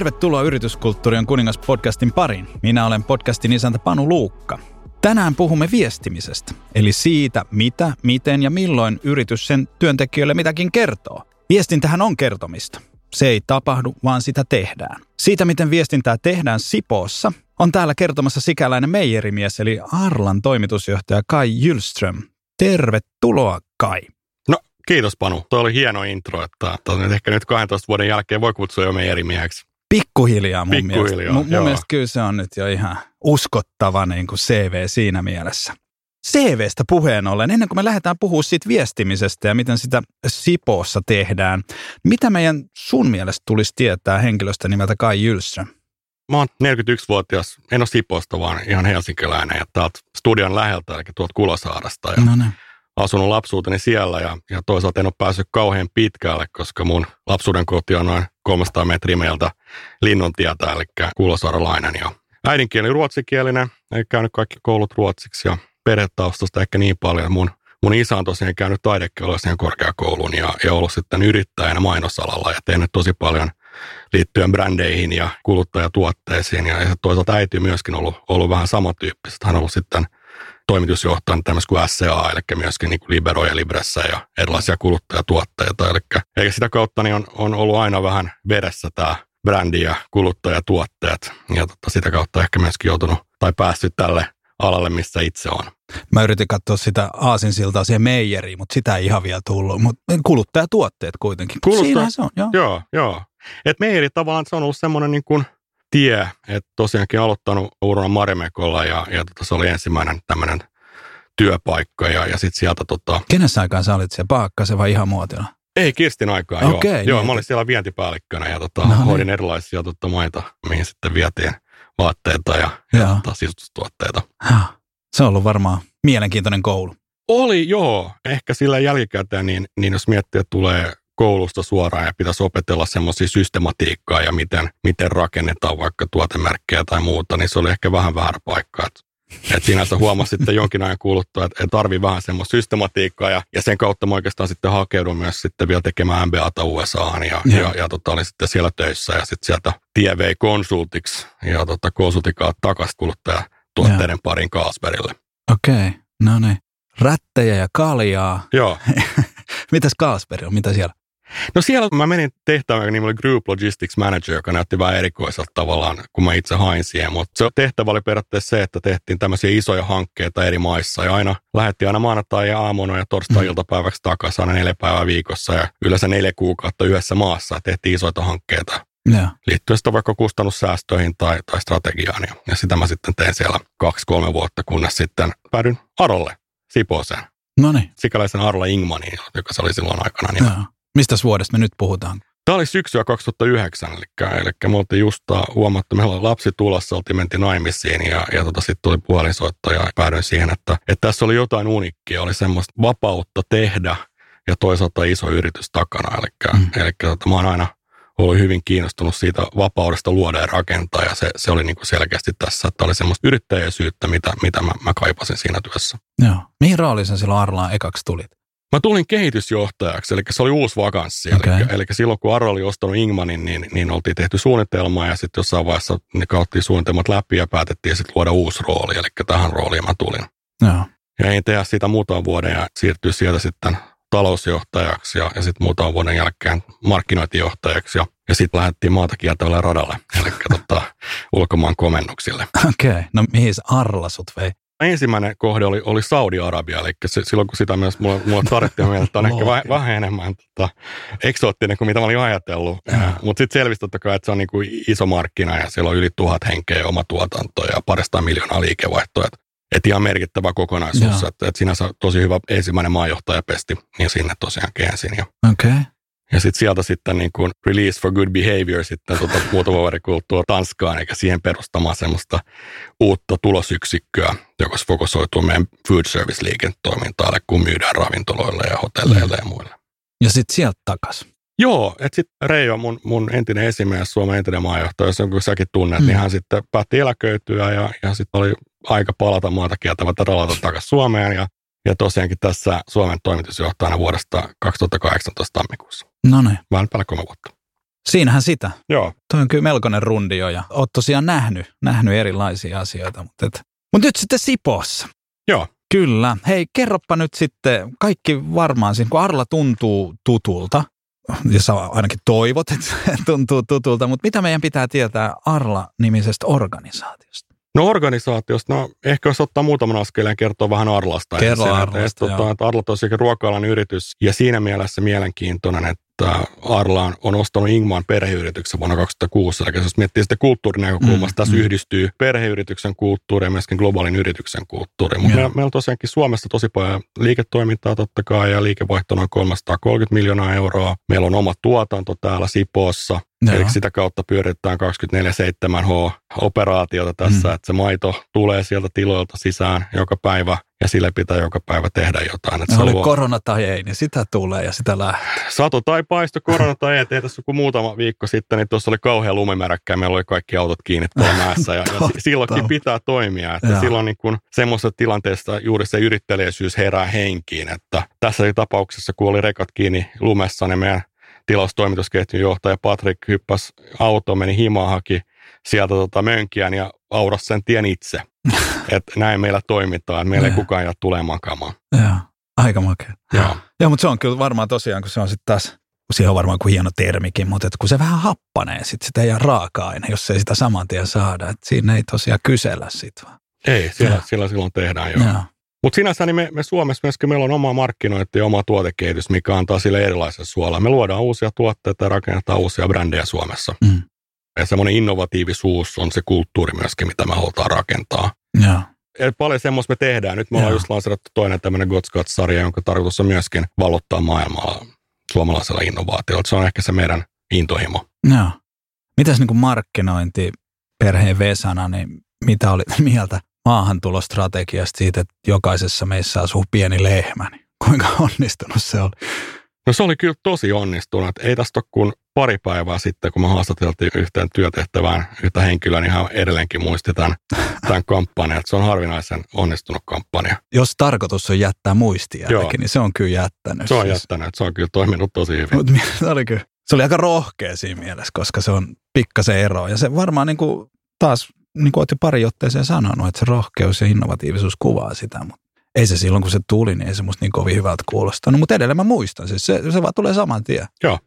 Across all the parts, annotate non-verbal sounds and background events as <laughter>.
Tervetuloa Yrityskulttuurion kuningas podcastin pariin. Minä olen podcastin isäntä Panu Luukka. Tänään puhumme viestimisestä, eli siitä, mitä, miten ja milloin yritys sen työntekijöille mitäkin kertoo. Viestintähän on kertomista. Se ei tapahdu, vaan sitä tehdään. Siitä, miten viestintää tehdään Sipoossa, on täällä kertomassa sikäläinen meijerimies, eli Arlan toimitusjohtaja Kai Jylström. Tervetuloa, Kai. No, kiitos Panu. Tuo oli hieno intro, että nyt ehkä nyt 12 vuoden jälkeen voi kutsua jo meijerimieheksi. Pikkuhiljaa mun Pikkuhiljaa, mielestä. Mun, mun mielestä kyllä se on nyt jo ihan uskottava niin kuin CV siinä mielessä. CVstä puheen ollen, ennen kuin me lähdetään puhumaan siitä viestimisestä ja miten sitä Sipoossa tehdään, mitä meidän sun mielestä tulisi tietää henkilöstä nimeltä Kai Jylström? Mä oon 41-vuotias, en ole Siposta, vaan ihan helsinkiläinen ja täältä studion läheltä, eli tuolta Kulosaarasta. Ja No niin. asunut lapsuuteni siellä ja, ja toisaalta en ole päässyt kauhean pitkälle, koska mun lapsuuden koti on noin 300 metriä meiltä Linnontietä, eli kulosaaralainen. Ja äidinkieli ruotsikielinen, ei käynyt kaikki koulut ruotsiksi ja perhetaustasta ehkä niin paljon. Mun, mun isä on tosiaan käynyt taidekeulaisen korkeakoulun ja, ja ollut sitten yrittäjänä mainosalalla ja tehnyt tosi paljon liittyen brändeihin ja kuluttajatuotteisiin. Ja, ja toisaalta äiti myöskin ollut, ollut vähän samantyyppistä. Hän on ollut sitten toimitusjohtajana tämmöistä kuin SCA, eli myöskin niin kuin Libero ja Libressä ja erilaisia kuluttajatuotteita. Eli, eli sitä kautta niin on, on ollut aina vähän veressä tämä brändi ja kuluttajatuotteet. Ja tota, sitä kautta ehkä myöskin joutunut tai päässyt tälle alalle, missä itse on. Mä yritin katsoa sitä aasinsiltaa siihen meijeriin, mutta sitä ei ihan vielä tullut. Mutta kuluttajatuotteet kuitenkin. Kuluttaja- Siinähän se on, joo. Joo, joo. Et meiri tavallaan se on ollut semmoinen niin kuin tie, että tosiaankin aloittanut uran Marimekolla ja, ja tota, se oli ensimmäinen tämmöinen työpaikka ja, ja sitten sieltä tota, Kenessä aikaan sä olit siellä Paakkasen vai ihan muotilla? Ei Kirstin aikaa, Okei, joo. niin, joo että- mä olin siellä vientipäällikkönä ja tota, No niin. hoidin erilaisia tota, maita, mihin sitten vietiin vaatteita ja, ja tota, sisustustuotteita. Se on ollut varmaan mielenkiintoinen koulu. Oli, joo. Ehkä sillä jälkikäteen, niin, niin jos miettii, että tulee koulusta suoraan ja pitäisi opetella semmoisia systematiikkaa ja miten, miten rakennetaan vaikka tuotemerkkejä tai muuta, niin se oli ehkä vähän väärä paikka. Et, et sinänsä huomasi sitten jonkin ajan kuluttua, että et tarvii vähän semmoista systematiikkaa ja, ja sen kautta mä oikeastaan sitten hakeudun myös sitten vielä tekemään MBAta USAhan ja, Joo. ja, ja tota, olin sitten siellä töissä ja sitten sieltä tie vei konsultiksi ja tota, konsultikaa takaisin kuluttajatuotteiden parin Carlsbergille. Okei, okay. no niin. Rättejä ja kaljaa. Joo, <laughs> Mitäs Carlsberg on? Mitä siellä? No siellä mä menin tehtävään, joka nimi oli Group Logistics Manager, joka näytti vähän erikoiselta tavallaan, kun mä itse hain siihen. Mutta se tehtävä oli periaatteessa se, että tehtiin tämmöisiä isoja hankkeita eri maissa ja aina lähdettiin aina maanantai ja aamuna ja torstai-iltapäiväksi takaisin aina neljä päivää viikossa ja yleensä neljä kuukautta yhdessä maassa ja tehtiin isoita hankkeita Joo. liittyen sitten vaikka kustannussäästöihin tai, tai strategiaan. Ja, ja sitä mä sitten tein siellä kaksi-kolme vuotta, kunnes sitten päädyin Arolle, Sipooseen, No niin. sikäläisen Arla Ingmaniin, joka se oli silloin aikana nimeltä. Mistä vuodesta me nyt puhutaan? Tämä oli syksyä 2009, eli, eli me oltiin just huomattu, meillä oli lapsi tulossa, oltiin menty naimisiin ja, ja tota, sitten tuli puhelinsoitto ja päädyin siihen, että, että tässä oli jotain unikkia, oli semmoista vapautta tehdä ja toisaalta iso yritys takana. Eli, Mm. mm. eli tota, mä oon aina ollut hyvin kiinnostunut siitä vapaudesta luoda ja rakentaa ja se, se oli niin kuin selkeästi tässä, että oli semmoista yrittäjäisyyttä, mitä, mitä mä, mä kaipasin siinä työssä. Joo. Mihin rooliin sä silloin Arlaan ekaksi tulit? Mä tulin kehitysjohtajaksi, eli se oli uusi vakanssi. Okei. Eli, eli silloin kun Aro oli ostanut Ingmanin, niin, niin oltiin tehty suunnitelma ja sitten jossain vaiheessa ne kauttiin suunnitelmat läpi ja päätettiin sitten luoda uusi rooli, eli tähän rooliin mä tulin. Joo. Ja ei tehdä sitä muutaman vuoden ja siirtyä sieltä sitten talousjohtajaksi ja, ja sitten muutaman vuoden jälkeen markkinointijohtajaksi ja, ja sitten lähdettiin maata kiertävälle radalle, eli tota, <laughs> ulkomaan komennuksille. Okei. Okay. No mihin Arla sut vei? Ensimmäinen kohde oli, oli Saudi-Arabia, eli se, silloin kun sitä myös mulla, mulla tarvittiin mieltä, että on ehkä vähän, vähän enemmän tota, eksoottinen kuin mitä mä olin ajatellut. Mutta sitten selvisi totta kai, että se on niinku iso markkina ja siellä on yli tuhat henkeä oma tuotanto ja parista miljoonaa liikevaihtoa. Et, et ihan merkittävä kokonaisuus, että et sinänsä tosi hyvä ensimmäinen maajohtaja pesti ja sinne tosiaan käänsin. Ja, Okei. Okay. Ja sitten sieltä sitten niin kuin Release for Good Behavior sitten tota, muutama vuoden kuluttua Tanskaan, eikä siihen perustamaan semmoista uutta tulosyksikköä, joka fokusoituu meidän food service liiketoimintaan, kun myydään ravintoloille ja hotelleille ja muille. Ja sitten sieltä takas. Joo, että sitten Reijo, mun, mun entinen esimies, Suomen entinen maajohtaja, jos jonkun säkin tunnet, Mm. mm. niin hän sitten päätti eläköityä ja, ja sitten oli aika palata maata kieltämättä ralata takaisin Suomeen ja, ja tosiaankin tässä Suomen toimitusjohtajana vuodesta 2018 tammikuussa. No niin. Vähän päälle kolme vuotta. Siinähän sitä. Joo. Toi on kyllä melkoinen rundi jo ja oot tosiaan nähnyt, nähnyt erilaisia asioita. Mutta, et, mutta nyt sitten Sipossa. Joo. Kyllä. Hei, kerropa nyt sitten, kaikki varmaan siinä, kun Arla tuntuu tutulta, ja sä ainakin toivot, että <laughs> tuntuu tutulta, mutta mitä meidän pitää tietää Arla-nimisestä organisaatiosta? No organisaatiosta, no ehkä jos ottaa muutaman askeleen kertoa vähän Arlasta. Kerro Arlasta, että, että, että Arla tosiaan ruoka yritys ja siinä mielessä mielenkiintoinen, että Arla on, on ostanut Ingman perheyrityksen vuonna 2006. Eli jos miettii sitä kulttuurinäkökulmasta, mm, tässä mm. yhdistyy perheyrityksen kulttuuri ja myöskin globaalin yrityksen kulttuuri. Mutta meillä, meillä on tosiaankin Suomessa tosi paljon liiketoimintaa totta kai ja liikevaihto noin 330 miljoonaa euroa. Meillä on oma tuotanto täällä Sipoossa. Joo. Eli sitä kautta pyöritetään 24-7H-operaatiota tässä, mm. että se maito tulee sieltä tiloilta sisään joka päivä ja sille pitää joka päivä tehdä jotain. Että se oli luo... korona tai ei, niin sitä tulee ja sitä lähtee. Sato tai paisto, korona tai ei. Ei tässä kun muutama viikko sitten, niin tuossa oli kauhean lumimäräkkä ja meillä oli kaikki autot kiinni tuolla <laughs> mäessä. Ja, ja silloinkin pitää toimia. Että silloin niin kun semmoisessa tilanteessa juuri se yrittelijäisyys herää henkiin. Että tässä tapauksessa, kun oli rekat kiinni lumessa, niin meidän tilaustoimitusketjun johtaja Patrick hyppäsi autoon, meni himaan, haki sieltä tota mönkiään ja aurasi sen tien itse. <laughs> että näin meillä toimitaan, meillä ei kukaan jää tulee makaamaan. Joo, aika makea. Joo. Joo, mutta se on kyllä varmaan tosiaan, kun se on sitten taas, siihen on varmaan kuin hieno termikin, mutta että kun se vähän happanee, sitten sitä ei ole raaka-aine, jos ei sitä saman tien saada. Että siinä ei tosiaan kysellä sit vaan. Ei, siellä, siellä silloin tehdään jo. Joo. Mutta sinänsä niin me, me Suomessa myöskin meillä on oma markkinointi ja oma tuotekehitys, mikä antaa sille erilaisen suola. Me luodaan uusia tuotteita ja rakennetaan uusia brändejä Suomessa. Mm. Ja semmoinen innovatiivisuus on se kulttuuri myöskin, mitä me halutaan rakentaa. Ja. Ja paljon semmoista me tehdään. Nyt me ollaan just lanseerattu toinen tämmöinen Godscut-sarja, jonka tarkoitus on myöskin valottaa maailmaa suomalaisella innovaatiolla. Se on ehkä se meidän intohimo. Joo. Mitäs niin kuin markkinointi perheen Vesana, niin mitä oli mieltä maahantulostrategiasta siitä, että jokaisessa meissä asuu pieni lehmä, niin kuinka onnistunut se oli? No se oli kyllä tosi onnistunut. Ei tästä ole kuin pari päivää sitten, kun me haastateltiin yhteen työtehtävään yhtä henkilöä, niin hän edelleenkin muisti tämän, tämän kampanjan. Se on harvinaisen onnistunut kampanja. Jos tarkoitus on jättää muistia niin se on kyllä jättänyt. Se on siis. jättänyt, se on kyllä toiminut tosi hyvin. Mut, se, oli kyllä, se oli aika rohkea siinä mielessä, koska se on pikkasen ero. Ja se varmaan niin kuin, taas, niin kuin olet jo pari otteeseen sanonut, että se rohkeus ja innovatiivisuus kuvaa sitä, mutta ei se silloin, kun se tuli, niin ei se musta niin kovin hyvältä kuulostanut, mutta edelleen mä muistan, siis se, se vaan tulee saman tien. Joo,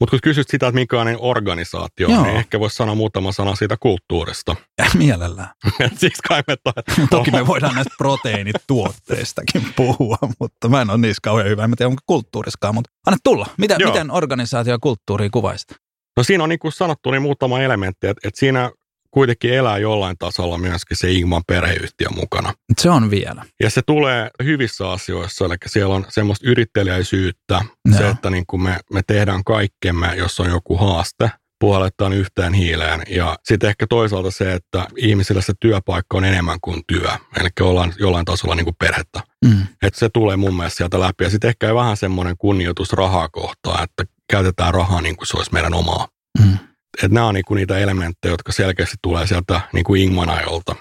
mutta kun kysyt sitä, että minkälainen organisaatio, Joo. niin ehkä voisi sanoa muutama sana siitä kulttuurista. Mielellään. <laughs> Siksi kai me to- <laughs> Toki me voidaan näistä proteiinituotteistakin <laughs> puhua, mutta mä en ole niissä kauhean hyvä. En tiedä, onko kulttuuriskaan, mutta anna tulla. Mitä, miten organisaatio ja kulttuuri kuvaisit? No siinä on niin kuin sanottu niin muutama elementti, että, että siinä kuitenkin elää jollain tasolla myöskin se Ingman perheyhtiö mukana. Se on vielä. Ja se tulee hyvissä asioissa, eli siellä on semmoista yrittelijäisyyttä, no. se, että niin kuin me, me tehdään kaikkemme, jos on joku haaste, puolettaan yhteen hiileen. Ja sitten ehkä toisaalta se, että ihmisillä se työpaikka on enemmän kuin työ, eli ollaan jollain tasolla niin kuin perhettä. Mm. Että se tulee mun mielestä sieltä läpi. Ja sitten ehkä vähän semmoinen kunnioitus rahaa kohtaan, että käytetään rahaa niin kuin se olisi meidän omaa. Mm että nämä on niinku niitä elementtejä, jotka selkeästi tulee sieltä niinku Ingmanajolta.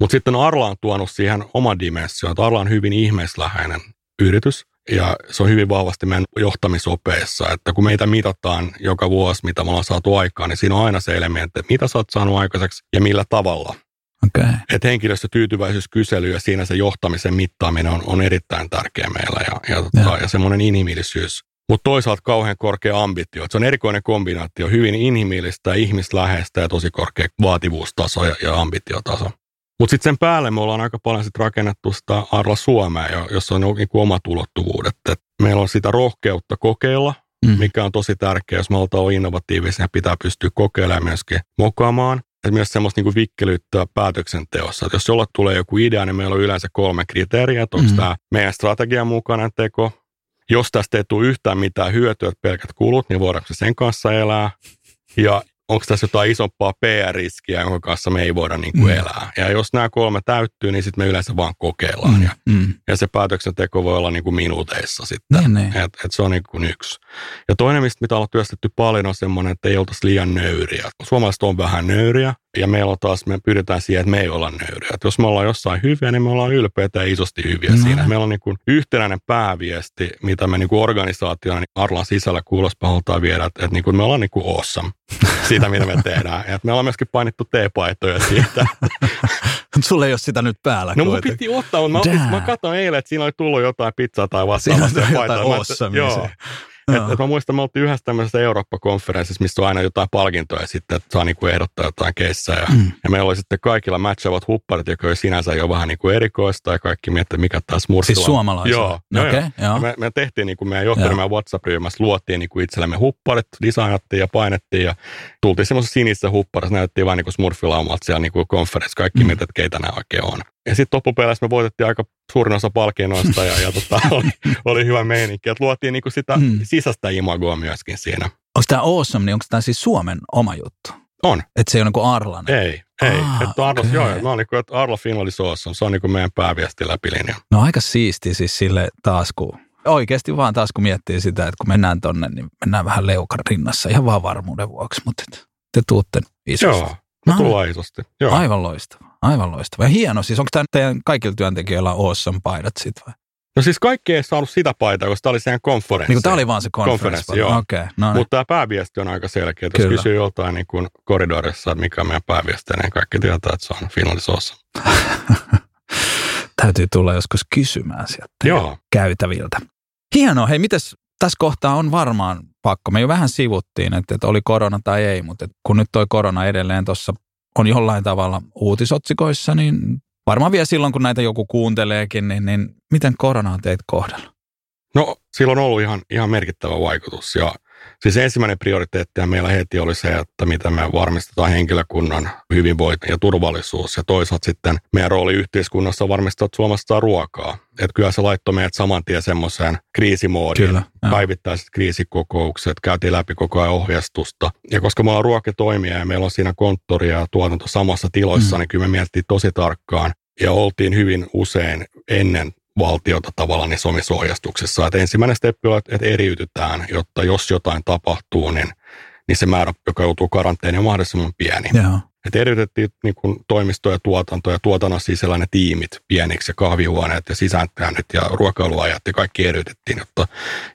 Mutta sitten Arla on tuonut siihen oman dimensioon, että Arla on hyvin ihmeisläheinen yritys, ja se on hyvin vahvasti meidän johtamisopeissa, että kun meitä mitataan joka vuosi, mitä me ollaan saatu aikaan, niin siinä on aina se elementti, että mitä sä oot saanut aikaiseksi ja millä tavalla. Okay. Että henkilöstötyytyväisyyskysely ja siinä se johtamisen mittaaminen on, on erittäin tärkeä meillä ja, ja, tota, ja semmoinen inhimillisyys mutta toisaalta kauhean korkea ambitio. Se on erikoinen kombinaatio, hyvin inhimillistä ja ihmisläheistä ja tosi korkea vaativuustaso ja, ja ambitiotaso. Mutta sitten sen päälle me ollaan aika paljon sit rakennettu sitä Arla Suomea, jossa on niinku omat ulottuvuudet. Et meillä on sitä rohkeutta kokeilla, mm. mikä on tosi tärkeää, jos me halutaan olla innovatiivisia, pitää pystyä kokeilemaan myöskin mokaamaan. Ja myös semmoista niinku vikkelyyttä päätöksenteossa. Et jos jolla tulee joku idea, niin meillä on yleensä kolme kriteeriä. Onko mm. tämä meidän strategian mukainen teko, jos tästä ei tule yhtään mitään hyötyä, pelkät kulut, niin voidaanko se sen kanssa elää? Ja onko tässä jotain isompaa PR-riskiä, jonka kanssa me ei voida niin kuin mm. elää. Ja jos nämä kolme täyttyy, niin sitten me yleensä vaan kokeillaan. Mm. Ja, mm. ja se päätöksenteko voi olla niin kuin minuuteissa sitten. Niin, niin. Et, et se on niin kuin yksi. Ja toinen, mistä mitä ollaan työstetty paljon, on semmoinen, että ei oltaisi liian nöyriä. Suomalaiset on vähän nöyriä. ja meillä on taas, me pyritään siihen, että me ei olla nöyriä. Että jos me ollaan jossain hyviä, niin me ollaan ylpeitä ja isosti hyviä no. siinä. Meillä on niin kuin yhtenäinen pääviesti, mitä me niin kuin organisaationa niin Arlan sisällä kuulospa halutaan viedä, että, että niin kuin me ollaan niin kuin awesome <laughs> siitä, mitä me tehdään. Että me ollaan myöskin painittu T-paitoja siitä. <laughs> Sulle ei ole sitä nyt päällä. No mun piti ottaa, mutta mä, mä katsoin eilen, että siinä oli tullut jotain pizzaa tai vastaavaa. Siinä on jotain awesome. Joo. Et, et mä muistan, me oltiin yhdessä tämmöisessä Eurooppa-konferenssissa, missä on aina jotain palkintoja sitten, että saa niinku ehdottaa jotain keissejä. Mm. Ja meillä oli sitten kaikilla matchavat hupparit, joka oli sinänsä jo vähän niinku erikoista ja kaikki miettii, mikä taas murskilla. Siis suomalaisia? Joo. No, okay, joo. Me, me, tehtiin niinku meidän johtoryhmän WhatsApp-ryhmässä, luotiin niinku itsellemme hupparit, designattiin ja painettiin ja tultiin semmoisessa sinisessä hupparissa, näytettiin vain niinku smurfilaumalta siellä niinku konferenssissa, kaikki mm. mietit, keitä nämä oikein on. Ja sitten loppupeleissä me voitettiin aika suurin osa palkinnoista ja, ja tota, <laughs> oli, oli, hyvä meininki. Että luotiin niinku sitä mm. Sisäistä imagoa myöskin siinä. Onko tämä awesome, niin onko tämä siis Suomen oma juttu? On. Että se ei ole niin Arlan? Ei, ei. Ah, että Arla, okay. joo, mä niin kuin, että Arla Finland is awesome. Se on niin kuin meidän pääviesti läpilinja. No aika siisti siis sille taas, kun oikeasti vaan taas kun miettii sitä, että kun mennään tonne, niin mennään vähän leukan rinnassa ihan vaan varmuuden vuoksi, mutta te tuutte isosti. Joo, me no, tullaan isosti. Joo. Aivan loistava. Aivan loistava. Ja hieno siis. Onko tämä teidän kaikilla työntekijöillä awesome paidat sitten vai? No siis kaikki ei saanut sitä paitaa, koska tämä oli sen konferenssi. Niin tämä oli vaan se konferenssi. konferenssi joo. Okay, no niin. Mutta tämä pääviesti on aika selkeä. Jos kysyy joltain niin kuin koridorissa, että mikä on meidän pääviesti, niin kaikki tietää, että se on finalisossa. <laughs> Täytyy tulla joskus kysymään sieltä joo. käytäviltä. Hienoa. Hei, mites tässä kohtaa on varmaan pakko. Me jo vähän sivuttiin, että, että oli korona tai ei, mutta kun nyt toi korona edelleen tuossa on jollain tavalla uutisotsikoissa, niin varmaan vielä silloin, kun näitä joku kuunteleekin, niin, niin miten korona on teitä kohdalla? No, sillä on ollut ihan, ihan merkittävä vaikutus ja Siis ensimmäinen prioriteetti meillä heti oli se, että miten me varmistetaan henkilökunnan hyvinvointi ja turvallisuus. Ja toisaalta sitten meidän rooli yhteiskunnassa on varmistaa, että Suomessa ruokaa. Että kyllä se laittoi meidät saman tien semmoiseen kriisimoodiin. Kyllä, Päivittäiset kriisikokoukset, käytiin läpi koko ajan ohjeistusta. Ja koska me ollaan ruokatoimija ja meillä on siinä konttori ja tuotanto samassa tiloissa, mm. niin kyllä me mietittiin tosi tarkkaan ja oltiin hyvin usein ennen valtiota tavallaan niissä omissa ohjastuksissa. Että ensimmäinen steppi on, että eriytytään, jotta jos jotain tapahtuu, niin, niin se määrä, joka joutuu karanteeniin, on mahdollisimman pieni. Joo. Että eriytettiin niin kuin toimisto ja tuotanto ja tuotannon sisällä ne tiimit pieniksi ja kahvihuoneet ja sisääntäännöt ja ruokailuajat ja kaikki eriytettiin, jotta,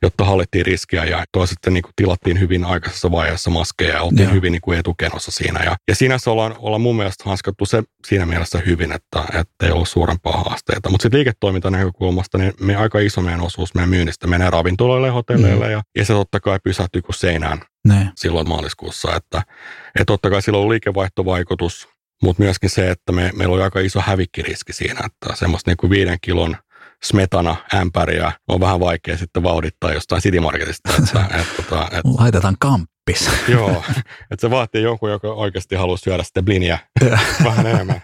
jotta hallittiin riskiä ja toisaalta niin kuin tilattiin hyvin aikaisessa vaiheessa maskeja ja oltiin Joo. hyvin niin kuin etukenossa siinä. Ja, ja siinä ollaan, ollaan mun mielestä hanskattu se siinä mielessä hyvin, että, että ei ollut suurempaa haasteita. Mutta sitten liiketoiminta näkökulmasta, niin me aika iso meidän osuus meidän myynnistä menee ravintoloille, hotelleille mm. ja, ja se totta kai pysähtyy kuin seinään ne. silloin maaliskuussa. Että, että totta kai silloin on liikevaihtovaikutus, mutta myöskin se, että me, meillä oli aika iso hävikkiriski siinä, että semmoista niin kuin viiden kilon smetana ämpäriä on vähän vaikea sitten vauhdittaa jostain City Marketista. Että, tota, että, <laughs> Laitetaan kamppis. <laughs> Joo, että se vaatii jonkun, joka oikeasti haluaa syödä sitten bliniä <laughs> vähän enemmän,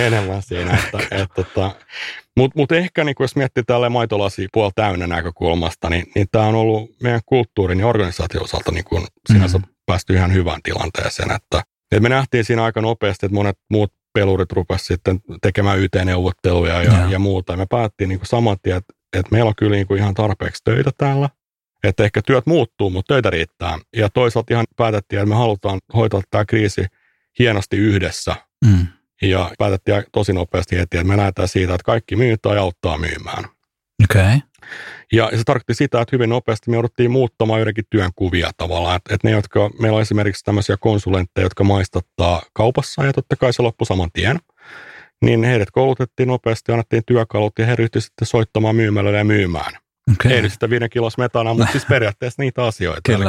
enemmän siinä. Että, että, että, tota, mutta mut ehkä niin jos miettii tälle maitolasi puol täynnä näkökulmasta, niin, niin tämä on ollut meidän kulttuurin ja organisaation osalta niin kuin sinänsä mm-hmm. päästy ihan hyvään tilanteeseen. Että, että me nähtiin siinä aika nopeasti, että monet muut pelurit rupesivat sitten tekemään YT-neuvotteluja ja, ja. ja muuta. Ja me päättiin niin saman tien, että, että meillä on kyllä niin ihan tarpeeksi töitä täällä. Että ehkä työt muuttuu, mutta töitä riittää. Ja toisaalta ihan päätettiin, että me halutaan hoitaa tämä kriisi hienosti yhdessä. Mm. Ja päätettiin tosi nopeasti heti, että me lähdetään siitä, että kaikki myy tai auttaa myymään. Okay. Ja se tarkoitti sitä, että hyvin nopeasti me jouduttiin muuttamaan joidenkin työnkuvia tavallaan. Että, että ne, jotka, meillä on esimerkiksi tämmöisiä konsulentteja, jotka maistattaa kaupassa ja totta kai se loppui saman tien. Niin heidät koulutettiin nopeasti, annettiin työkalut ja he ryhtyivät sitten soittamaan myymällä ja myymään. Okay. Ei nyt sitä viiden kilos metana, mutta siis periaatteessa niitä asioita. Eli,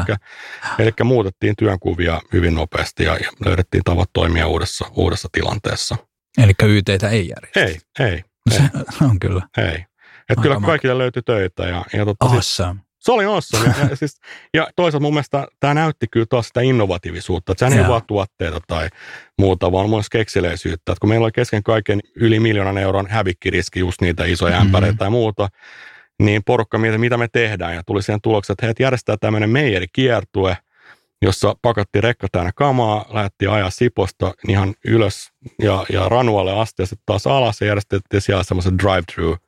eli muutettiin työnkuvia hyvin nopeasti ja löydettiin tavat toimia uudessa, uudessa tilanteessa. Eli YTtä ei järjestä? Ei, ei. Se ei. on kyllä. Ei. Että kyllä kaikille löytyi töitä. Ja, ja totta, awesome. Siis, se oli awesome. Ja, ja, siis, ja toisaalta mun mielestä tämä näytti kyllä taas sitä innovatiivisuutta. Että sehän ei vaan tuotteita tai muuta, vaan myös kekseleisyyttä. Että kun meillä oli kesken kaiken yli miljoonan euron hävikkiriski, just niitä isoja mm-hmm. ämpäreitä ja muuta, niin porukka mieti, mitä me tehdään. Ja tuli siihen tulokseen, että heitä järjestää tämmöinen meijerikiertue, jossa pakatti rekka täynnä kamaa, lähti ajaa Siposta ihan ylös ja, ja Ranualle asti ja sitten taas alas ja järjestettiin siellä semmoiset drive-through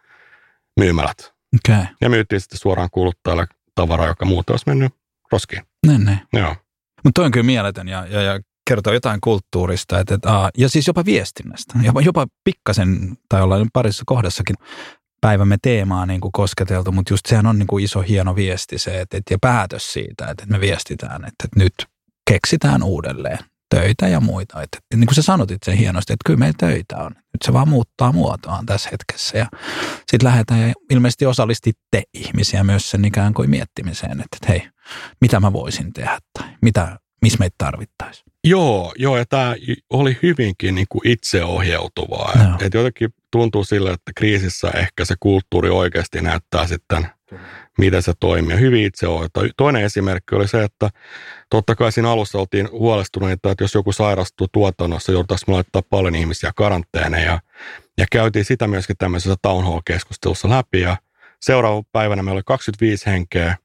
myymälät. Okay. Ja myytiin sitten suoraan kuluttajalle tavaraa, joka muuten olisi mennyt roskiin. Niin, niin. Joo. Mutta toi on kyllä mieletön ja, ja, ja kertoo jotain kulttuurista, että, että aa, ja siis jopa viestinnästä, jopa, jopa pikkasen, tai ollaan parissa kohdassakin päivämme teemaa niin kuin kosketeltu, mutta just sehän on niin kuin iso hieno viesti se, että, että ja päätös siitä, että, että me viestitään, että, että nyt keksitään uudelleen töitä ja muita. Että, että niin kuin sä sanotit sen hienosti, että kyllä meillä töitä on. Nyt se vaan muuttaa muotoaan tässä hetkessä ja sitten lähdetään ja ilmeisesti osallistitte ihmisiä myös sen ikään kuin miettimiseen, että, että hei, mitä mä voisin tehdä tai mitä, missä meitä tarvittaisiin. Joo, joo, ja tämä oli hyvinkin niin kuin itseohjautuvaa. No. Et, et jotenkin tuntuu sille, että kriisissä ehkä se kulttuuri oikeasti näyttää sitten, miten se toimii. Hyvin itseohjautua. Toinen esimerkki oli se, että totta kai siinä alussa oltiin huolestuneita, että jos joku sairastuu tuotannossa, joudutaanko me laittaa paljon ihmisiä karanteeneja. Ja, ja käytiin sitä myöskin tämmöisessä town hall-keskustelussa läpi. Ja seuraavana päivänä meillä oli 25 henkeä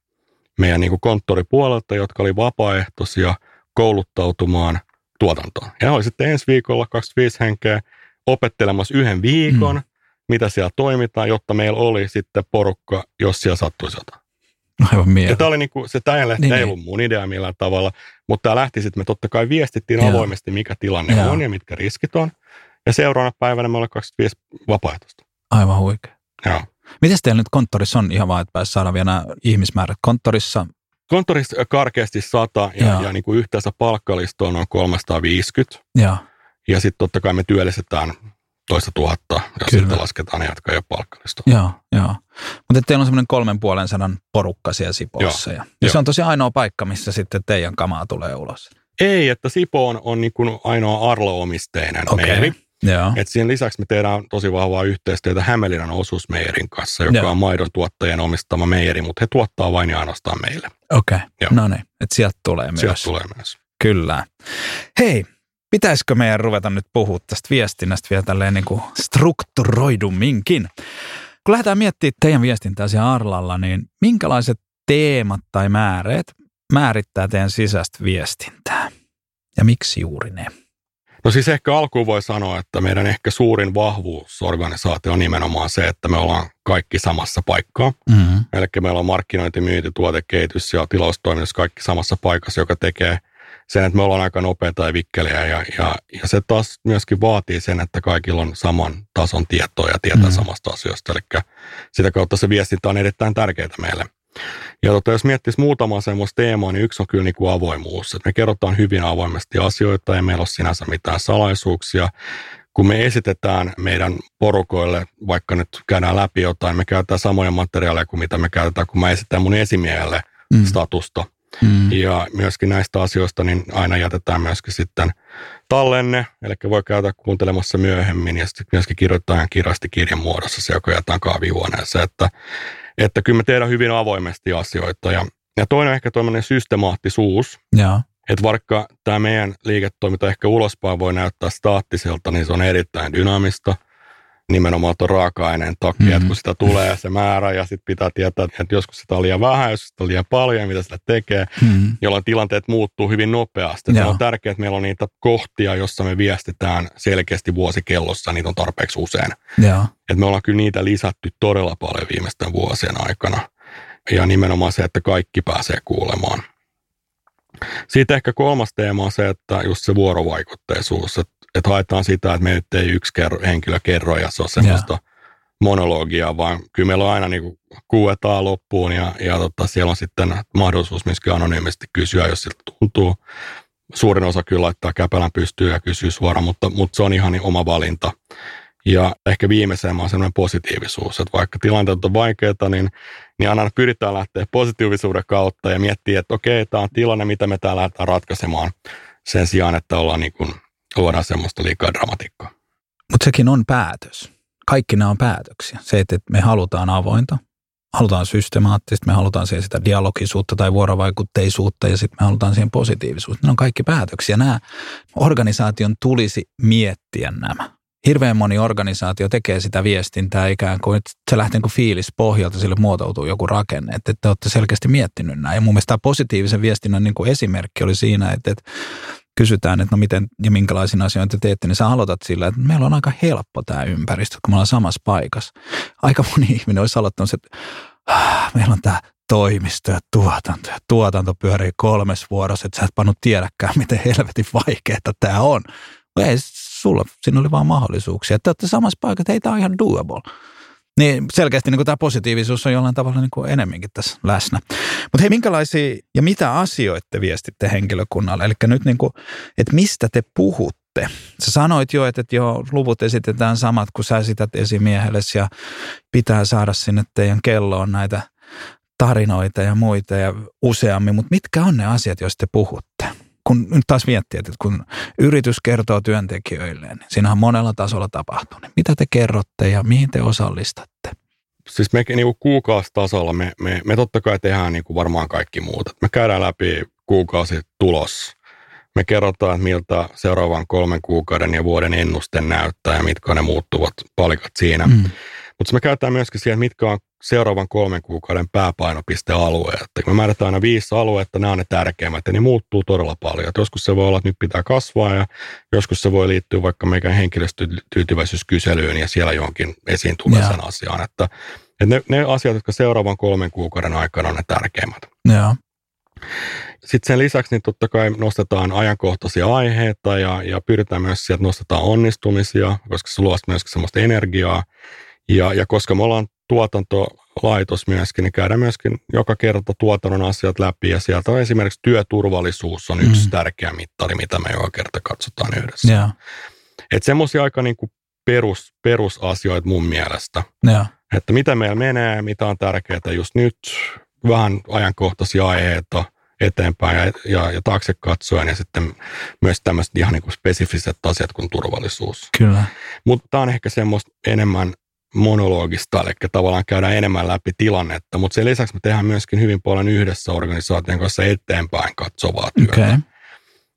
meidän niin kuin konttoripuolelta, jotka oli vapaaehtoisia – kouluttautumaan tuotantoon. Ja oli sitten ensi viikolla 25 henkeä opettelemassa yhden viikon, mm. mitä siellä toimitaan, jotta meillä oli sitten porukka, jos siellä sattuisi jotain. Aivan mieltä. Tämä oli niinku, se tämä niin, ei ollut mun idea millään tavalla, mutta tämä lähti sitten, me totta kai viestittiin Joo. avoimesti, mikä tilanne Joo. on ja mitkä riskit on. Ja seuraavana päivänä me ollaan 25 vapaaehtoista. Aivan huikea. Joo. Miten teillä nyt konttorissa on ihan vaan, että pääsi saada vielä ihmismäärät? Konttorissa Konttorissa karkeasti 100 ja, ja niin kuin yhteensä palkkalisto on 350. Ja, ja sitten totta kai me työllistetään toista tuhatta, ja Kyllä. sitten lasketaan ne, jotka ei ole palkkalisto. Joo, joo. Mutta teillä on semmoinen kolmen puolen sadan porukka siellä Sipoossa. Joo, ja, ja se on tosi ainoa paikka, missä sitten teidän kamaa tulee ulos. Ei, että Sipo on, on niin kuin ainoa Arlo-omisteinen okay. meiri. Joo. Et siinä lisäksi me tehdään tosi vahvaa yhteistyötä Hämeenlinnan osuusmeijerin kanssa, joka Joo. on maidon tuottajien omistama meijeri, mutta he tuottaa vain ja ainoastaan meille. Okei, okay. no niin, että sieltä tulee myös. Sieltä tulee myös. Kyllä. Hei, pitäisikö meidän ruveta nyt puhua tästä viestinnästä vielä tälleen niin kuin strukturoidumminkin? Kun lähdetään miettimään teidän viestintää siellä Arlalla, niin minkälaiset teemat tai määreet määrittää teidän sisäistä viestintää? Ja miksi juuri ne? No siis ehkä alkuun voi sanoa, että meidän ehkä suurin vahvuus organisaatio on nimenomaan se, että me ollaan kaikki samassa paikkaa. Mm-hmm. Eli meillä on markkinointi, myynti, tuotekehitys ja tilaustoiminnus kaikki samassa paikassa, joka tekee sen, että me ollaan aika nopeita ja vikkeliä. Ja, ja, ja se taas myöskin vaatii sen, että kaikilla on saman tason tietoa ja tietää mm-hmm. samasta asioista. Eli sitä kautta se viestintä on erittäin tärkeää meille. Ja tota, jos miettisi muutama semmoista teemaa, niin yksi on kyllä niin kuin avoimuus. Että me kerrotaan hyvin avoimesti asioita, ja meillä ole sinänsä mitään salaisuuksia. Kun me esitetään meidän porukoille, vaikka nyt käydään läpi jotain, me käytetään samoja materiaaleja kuin mitä me käytetään, kun mä esitän mun esimiehelle mm. statusta. Mm. Ja myöskin näistä asioista niin aina jätetään myöskin sitten tallenne, eli voi käydä kuuntelemassa myöhemmin ja sitten myöskin kirjoittaa kirjasti kirjan muodossa se, joka jätetään kahvihuoneeseen, että että kyllä me tehdään hyvin avoimesti asioita. Ja, ja toinen on ehkä tämmöinen systemaattisuus. Ja. Että vaikka tämä meidän liiketoiminta ehkä ulospäin voi näyttää staattiselta, niin se on erittäin dynaamista nimenomaan tuon raaka-aineen takia, mm-hmm. että kun sitä tulee se määrä ja sitten pitää tietää, että joskus sitä on liian vähän, jos sitä on liian paljon, mitä sitä tekee, mm-hmm. jolloin tilanteet muuttuu hyvin nopeasti. Se on tärkeää, että meillä on niitä kohtia, jossa me viestitään selkeästi vuosikellossa, niitä on tarpeeksi usein. Et me ollaan kyllä niitä lisätty todella paljon viimeisten vuosien aikana. Ja nimenomaan se, että kaikki pääsee kuulemaan. Siitä ehkä kolmas teema on se, että just se vuorovaikutteisuus, että että haetaan sitä, että me nyt ei yksi kerro, henkilö kerro ja se on semmoista yeah. monologiaa, vaan kyllä meillä on aina niin kuuetaan loppuun ja, ja tota, siellä on sitten mahdollisuus myöskin anonyymisti kysyä, jos siltä tuntuu. Suurin osa kyllä laittaa käpälän pystyyn ja kysyy suoraan, mutta, mutta se on ihan niin oma valinta. Ja ehkä viimeiseen on sellainen positiivisuus, että vaikka tilanteet on vaikeita, niin, niin aina pyritään lähteä positiivisuuden kautta ja miettiä, että okei, tämä on tilanne, mitä me täällä lähdetään ratkaisemaan sen sijaan, että ollaan niin kuin luodaan semmoista liikaa dramatiikkaa. Mutta sekin on päätös. Kaikki nämä on päätöksiä. Se, että me halutaan avointa, halutaan systemaattista, me halutaan siihen sitä dialogisuutta tai vuorovaikutteisuutta ja sitten me halutaan siihen positiivisuutta. Ne on kaikki päätöksiä. Nämä organisaation tulisi miettiä nämä. Hirveän moni organisaatio tekee sitä viestintää ikään kuin, että se lähtee kuin fiilis pohjalta, sille muotoutuu joku rakenne, että te olette selkeästi miettinyt näin. Ja mun mielestä tämä positiivisen viestinnän niin kuin esimerkki oli siinä, että, että kysytään, että no miten ja minkälaisia asioita te teette, niin sä aloitat sillä, että meillä on aika helppo tämä ympäristö, kun me ollaan samassa paikassa. Aika moni ihminen olisi aloittanut, että ah, meillä on tämä toimisto ja tuotanto ja tuotanto pyörii kolmes vuorossa, että sä et pannut tiedäkään, miten helvetin vaikeaa tämä on. Ei, sulla, siinä oli vaan mahdollisuuksia. Te olette samassa paikassa, ei tämä on ihan doable. Niin selkeästi niin tämä positiivisuus on jollain tavalla niin kuin enemminkin tässä läsnä. Mutta hei, minkälaisia ja mitä asioita te viestitte henkilökunnalle? Eli nyt niin kuin, että mistä te puhutte? Sä sanoit jo, että, että joo, luvut esitetään samat kuin sä esität esimiehellesi ja pitää saada sinne teidän kelloon näitä tarinoita ja muita ja useammin, mutta mitkä on ne asiat, joista te puhutte? Kun nyt taas miettii, että kun yritys kertoo työntekijöille, niin siinä on monella tasolla tapahtunut. Niin mitä te kerrotte ja mihin te osallistatte? Siis me niin kuukausitasolla me, me, me totta kai tehdään niin kuin varmaan kaikki muuta. Me käydään läpi kuukausi tulos. Me kerrotaan, että miltä seuraavan kolmen kuukauden ja vuoden ennuste näyttää ja mitkä ne muuttuvat palikat siinä. Mm. Mutta me käytetään myöskin siihen, mitkä on seuraavan kolmen kuukauden pääpainopistealueet. Että me määrätään aina viisi aluetta, nämä on ne tärkeimmät ja ne muuttuu todella paljon. Et joskus se voi olla, että nyt pitää kasvaa ja joskus se voi liittyä vaikka meidän henkilöstötyytyväisyyskyselyyn ja siellä johonkin esiin tulleeseen asiaan. Että, että ne, ne asiat, jotka seuraavan kolmen kuukauden aikana on ne tärkeimmät. Ja. Sitten sen lisäksi niin totta kai nostetaan ajankohtaisia aiheita ja, ja pyritään myös sieltä nostetaan onnistumisia, koska se luo myös semmoista energiaa. Ja, ja koska me ollaan tuotantolaitos myöskin, niin käydään myöskin joka kerta tuotannon asiat läpi. Ja sieltä on esimerkiksi työturvallisuus on yksi mm. tärkeä mittari, mitä me joka kerta katsotaan yhdessä. Yeah. Että semmoisia aika niin kuin perus, perusasioita mun mielestä. Yeah. Että mitä meillä menee, mitä on tärkeää just nyt, vähän ajankohtaisia aiheita eteenpäin ja, ja, ja taakse katsoen ja sitten myös tämmöiset ihan niin kuin spesifiset asiat kuin turvallisuus. Kyllä. Mutta tämä on ehkä semmoista enemmän monologista, eli tavallaan käydään enemmän läpi tilannetta, mutta sen lisäksi me tehdään myöskin hyvin paljon yhdessä organisaation kanssa eteenpäin katsovaa työtä. Okay.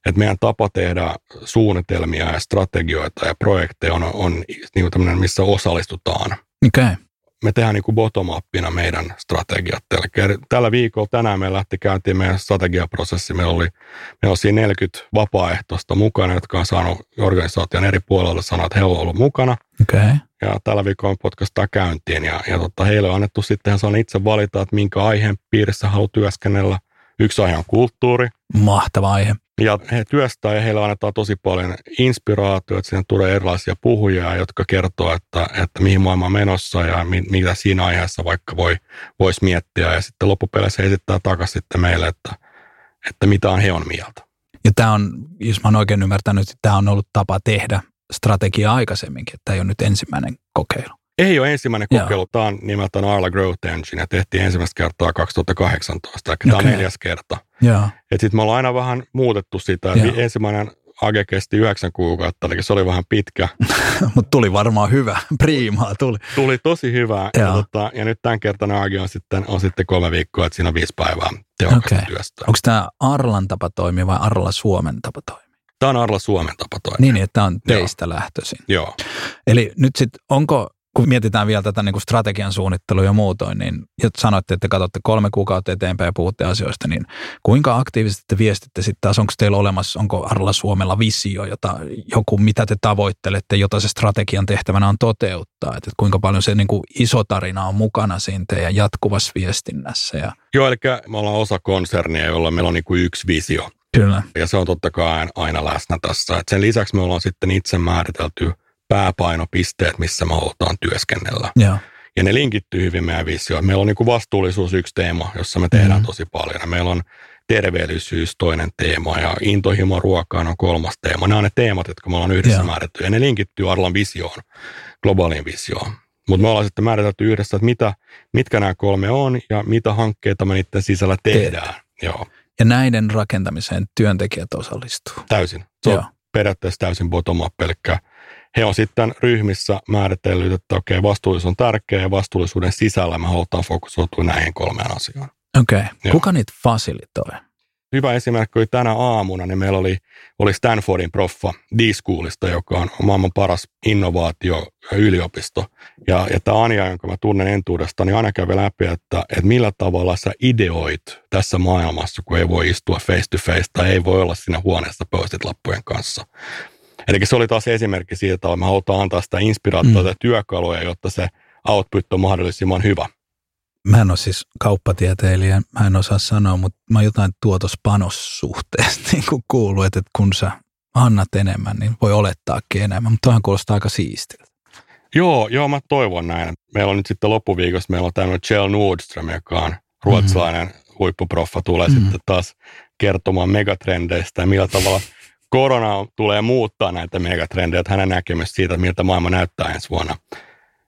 Et meidän tapa tehdä suunnitelmia ja strategioita ja projekteja on, on niin tämmöinen, missä osallistutaan. Okay me tehdään niin kuin bottom-upina meidän strategiat. Eli tällä viikolla tänään me lähti käyntiin meidän strategiaprosessi. Meillä oli, meillä oli siinä 40 vapaaehtoista mukana, jotka on saanut organisaation eri puolella sanoa, että he ovat olleet mukana. Okay. Ja tällä viikolla on podcastaa käyntiin ja, ja tota, heille on annettu sitten, saavat itse valita, että minkä aiheen piirissä haluaa työskennellä. Yksi aihe on kulttuuri. Mahtava aihe. Ja he työstää ja heillä annetaan tosi paljon inspiraatiota, että siinä tulee erilaisia puhujia, jotka kertoo, että, että mihin maailma on menossa ja mi, mitä siinä aiheessa vaikka voi, voisi miettiä. Ja sitten loppupeleissä he esittää takaisin sitten meille, että, että mitä on he on mieltä. Ja tämä on, jos mä oon oikein ymmärtänyt, että tämä on ollut tapa tehdä strategiaa aikaisemminkin, että tämä ei ole nyt ensimmäinen kokeilu. Ei ole ensimmäinen kokeilu. Joo. Tämä on nimeltään Arla Growth Engine ja tehtiin ensimmäistä kertaa 2018, eli okay. tämä on neljäs kerta. Sitten me ollaan aina vähän muutettu sitä. Joo. Ensimmäinen age kesti yhdeksän kuukautta, eli se oli vähän pitkä. <laughs> Mutta tuli varmaan hyvä, <laughs> priimaa tuli. Tuli tosi hyvä. Ja, tota, ja nyt tämän kertan age on sitten, on sitten kolme viikkoa, että siinä on viisi päivää tehokasta okay. työstä. Onko tämä Arlan tapa toimia vai Arla Suomen tapa toimia? Tämä on Arla Suomen tapa toimia. Niin, että tämä on teistä Joo. lähtöisin. Joo. Eli nyt sitten, onko kun mietitään vielä tätä niin kuin strategian suunnittelua ja muutoin, niin ja sanoitte, että katsotte kolme kuukautta eteenpäin ja puhutte asioista, niin kuinka aktiivisesti te viestitte sitten taas, onko teillä olemassa, onko Arla Suomella visio, jota, joku, mitä te tavoittelette, jota se strategian tehtävänä on toteuttaa, että kuinka paljon se niin kuin iso tarina on mukana siinä teidän jatkuvassa viestinnässä. Ja... Joo, eli me ollaan osa konsernia, jolla meillä on niin kuin yksi visio. Kyllä. Ja se on totta kai aina läsnä tässä. Et sen lisäksi me ollaan sitten itse määritelty pääpainopisteet, missä me halutaan työskennellä. Ja, ja ne linkittyy hyvin meidän visioon. Meillä on niin kuin vastuullisuus yksi teema, jossa me tehdään mm. tosi paljon. meillä on terveellisyys toinen teema ja intohimo ruokaan on kolmas teema. Nämä on ne teemat, jotka me ollaan yhdessä ja. määrätty ja ne linkittyy Arlan visioon, globaaliin visioon. Mutta me ollaan sitten määritelty yhdessä, että mitä, mitkä nämä kolme on ja mitä hankkeita me niiden sisällä tehdään. Joo. Ja näiden rakentamiseen työntekijät osallistuu. Täysin. Se on periaatteessa täysin bottom up, eli he on sitten ryhmissä määritellyt, että okei, vastuullisuus on tärkeä ja vastuullisuuden sisällä me halutaan fokusoitua näihin kolmeen asiaan. Okei. Okay. Kuka niitä fasilitoi? Hyvä esimerkki oli tänä aamuna, niin meillä oli, oli Stanfordin proffa D-Schoolista, joka on maailman paras innovaatio yliopisto. Ja, ja tämä Anja, jonka mä tunnen entuudesta, niin aina kävi läpi, että, että millä tavalla sä ideoit tässä maailmassa, kun ei voi istua face to face tai ei voi olla siinä huoneessa postit lappujen kanssa. Eli se oli taas esimerkki siitä, että me halutaan antaa sitä inspiraatiota mm. ja työkaluja, jotta se output on mahdollisimman hyvä. Mä en ole siis kauppatieteilijä, mä en osaa sanoa, mutta mä jotain tuotospanossuhteesta <laughs> niin kuin kuuluu, että kun sä annat enemmän, niin voi olettaakin enemmän, mutta toihan kuulostaa aika siistiltä. Joo, joo, mä toivon näin. Meillä on nyt sitten loppuviikosta, meillä on tämmöinen Kjell Nordström, joka on ruotsalainen mm-hmm. huippuproffa, tulee mm-hmm. sitten taas kertomaan megatrendeistä ja millä tavalla korona tulee muuttaa näitä megatrendejä, että hänen näkemys siitä, miltä maailma näyttää ensi vuonna.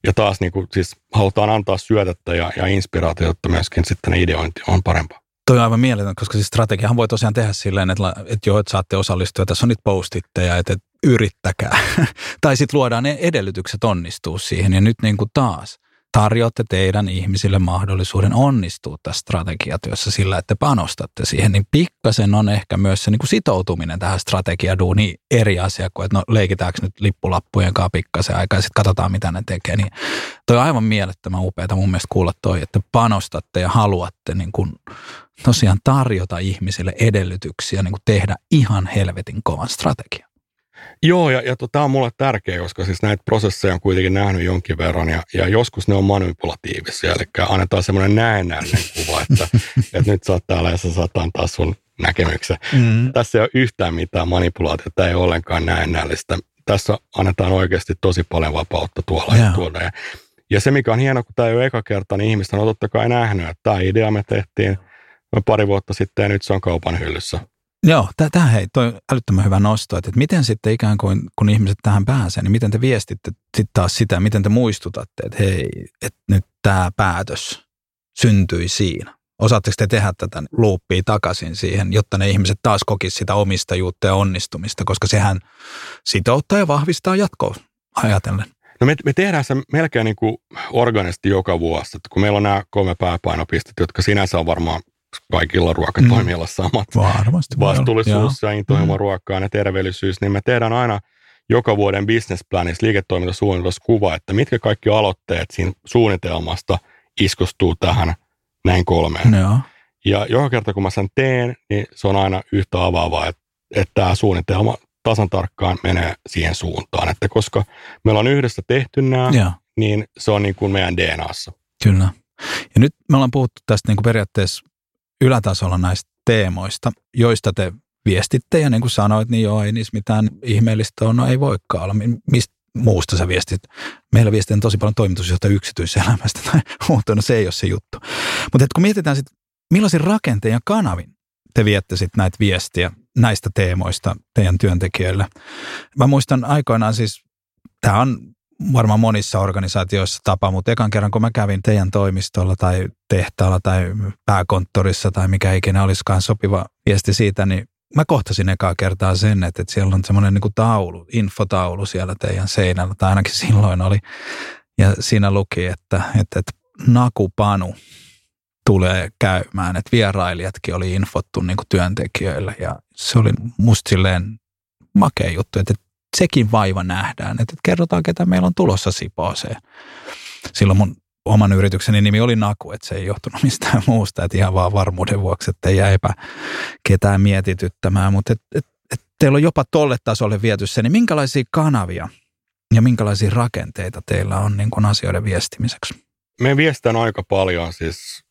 Ja taas niin kuin, siis halutaan antaa syötettä ja, ja inspiraatiota, jotta myöskin sitten ideointi on parempaa. Toi on aivan mieletön, koska siis strategiahan voi tosiaan tehdä silleen, että, että joo, että saatte osallistua, tässä on nyt postitteja, että, että yrittäkää. <laughs> tai sitten luodaan ne edellytykset onnistuu siihen. Ja nyt niin kuin taas – tarjoatte teidän ihmisille mahdollisuuden onnistua tässä strategiatyössä sillä, että panostatte siihen, niin pikkasen on ehkä myös se niin kuin sitoutuminen tähän strategiaduuniin eri asia kuin, että no leikitäänkö nyt lippulappujen kanssa pikkasen aikaa ja sitten katsotaan, mitä ne tekee. Niin toi on aivan mielettömän upeata mun mielestä kuulla toi, että panostatte ja haluatte niin kuin tosiaan tarjota ihmisille edellytyksiä niin kuin tehdä ihan helvetin kovan strategian. Joo, ja, ja tämä tota, on mulle tärkeä, koska siis näitä prosesseja on kuitenkin nähnyt jonkin verran, ja, ja joskus ne on manipulatiivisia, eli annetaan semmoinen näennäinen <laughs> kuva, että, että nyt sä oot täällä ja sä saat antaa sun näkemyksen. Mm. Tässä ei ole yhtään mitään manipulaatiota, tämä ei ollenkaan näennällistä. Tässä annetaan oikeasti tosi paljon vapautta tuolla yeah. ja tuolla. Ja, ja se, mikä on hienoa, kun tämä ei ole eka kerta, niin ihmiset on totta kai nähnyt, että tämä idea me tehtiin pari vuotta sitten ja nyt se on kaupan hyllyssä. Joo, tämä hei, toi älyttömän hyvä nosto, että, että miten sitten ikään kuin, kun ihmiset tähän pääsee, niin miten te viestitte sitten taas sitä, miten te muistutatte, että hei, että nyt tämä päätös syntyi siinä. Osaatteko te tehdä tätä luuppia takaisin siihen, jotta ne ihmiset taas kokisivat sitä omistajuutta ja onnistumista, koska sehän sitouttaa ja vahvistaa jatkoa ajatellen. No me, me tehdään se melkein niin kuin organisti joka vuosi, että kun meillä on nämä kolme pääpainopistettä, jotka sinänsä on varmaan kaikilla ruokatoimijoilla mm. samat. Varmasti. Vastuullisuus ja intohimo mm. ruokaan ja terveellisyys, niin me tehdään aina joka vuoden businessplanissa liiketoimintasuunnitelmassa kuva, että mitkä kaikki aloitteet siinä suunnitelmasta iskostuu tähän näin kolmeen. Joo. Ja joka kerta kun mä sen teen, niin se on aina yhtä avaavaa, että, että tämä suunnitelma tasan tarkkaan menee siihen suuntaan. Että koska meillä on yhdessä tehty nämä, Joo. niin se on niin kuin meidän DNAssa. Kyllä. Ja nyt me ollaan puhuttu tästä niin kuin periaatteessa ylätasolla näistä teemoista, joista te viestitte ja niin kuin sanoit, niin joo, ei niissä mitään ihmeellistä ole, no ei voikaan olla. Mistä muusta sä viestit? Meillä viestin tosi paljon toimitusjohtaja yksityiselämästä tai muuta, no se ei ole se juttu. Mutta kun mietitään sitten, millaisin rakenteen ja kanavin te viette sitten näitä viestiä näistä teemoista teidän työntekijöille. Mä muistan aikoinaan siis, tämä on varmaan monissa organisaatioissa tapa, mutta ekan kerran kun mä kävin teidän toimistolla tai tehtaalla tai pääkonttorissa tai mikä ikinä olisikaan sopiva viesti siitä, niin mä kohtasin ekaa kertaa sen, että, että siellä on semmoinen niin taulu, infotaulu siellä teidän seinällä, tai ainakin silloin oli. Ja siinä luki, että, että, että nakupanu tulee käymään, että vierailijatkin oli infottu niin työntekijöille ja se oli musta silleen makea juttu, että sekin vaiva nähdään, että kerrotaan, ketä meillä on tulossa Sipooseen. Silloin mun oman yritykseni nimi oli Naku, että se ei johtunut mistään muusta, että ihan vaan varmuuden vuoksi, että ei jäipä ketään mietityttämään, mutta et, et, et teillä on jopa tolle tasolle viety se, niin minkälaisia kanavia ja minkälaisia rakenteita teillä on niin kuin asioiden viestimiseksi? Me viestitään aika paljon siis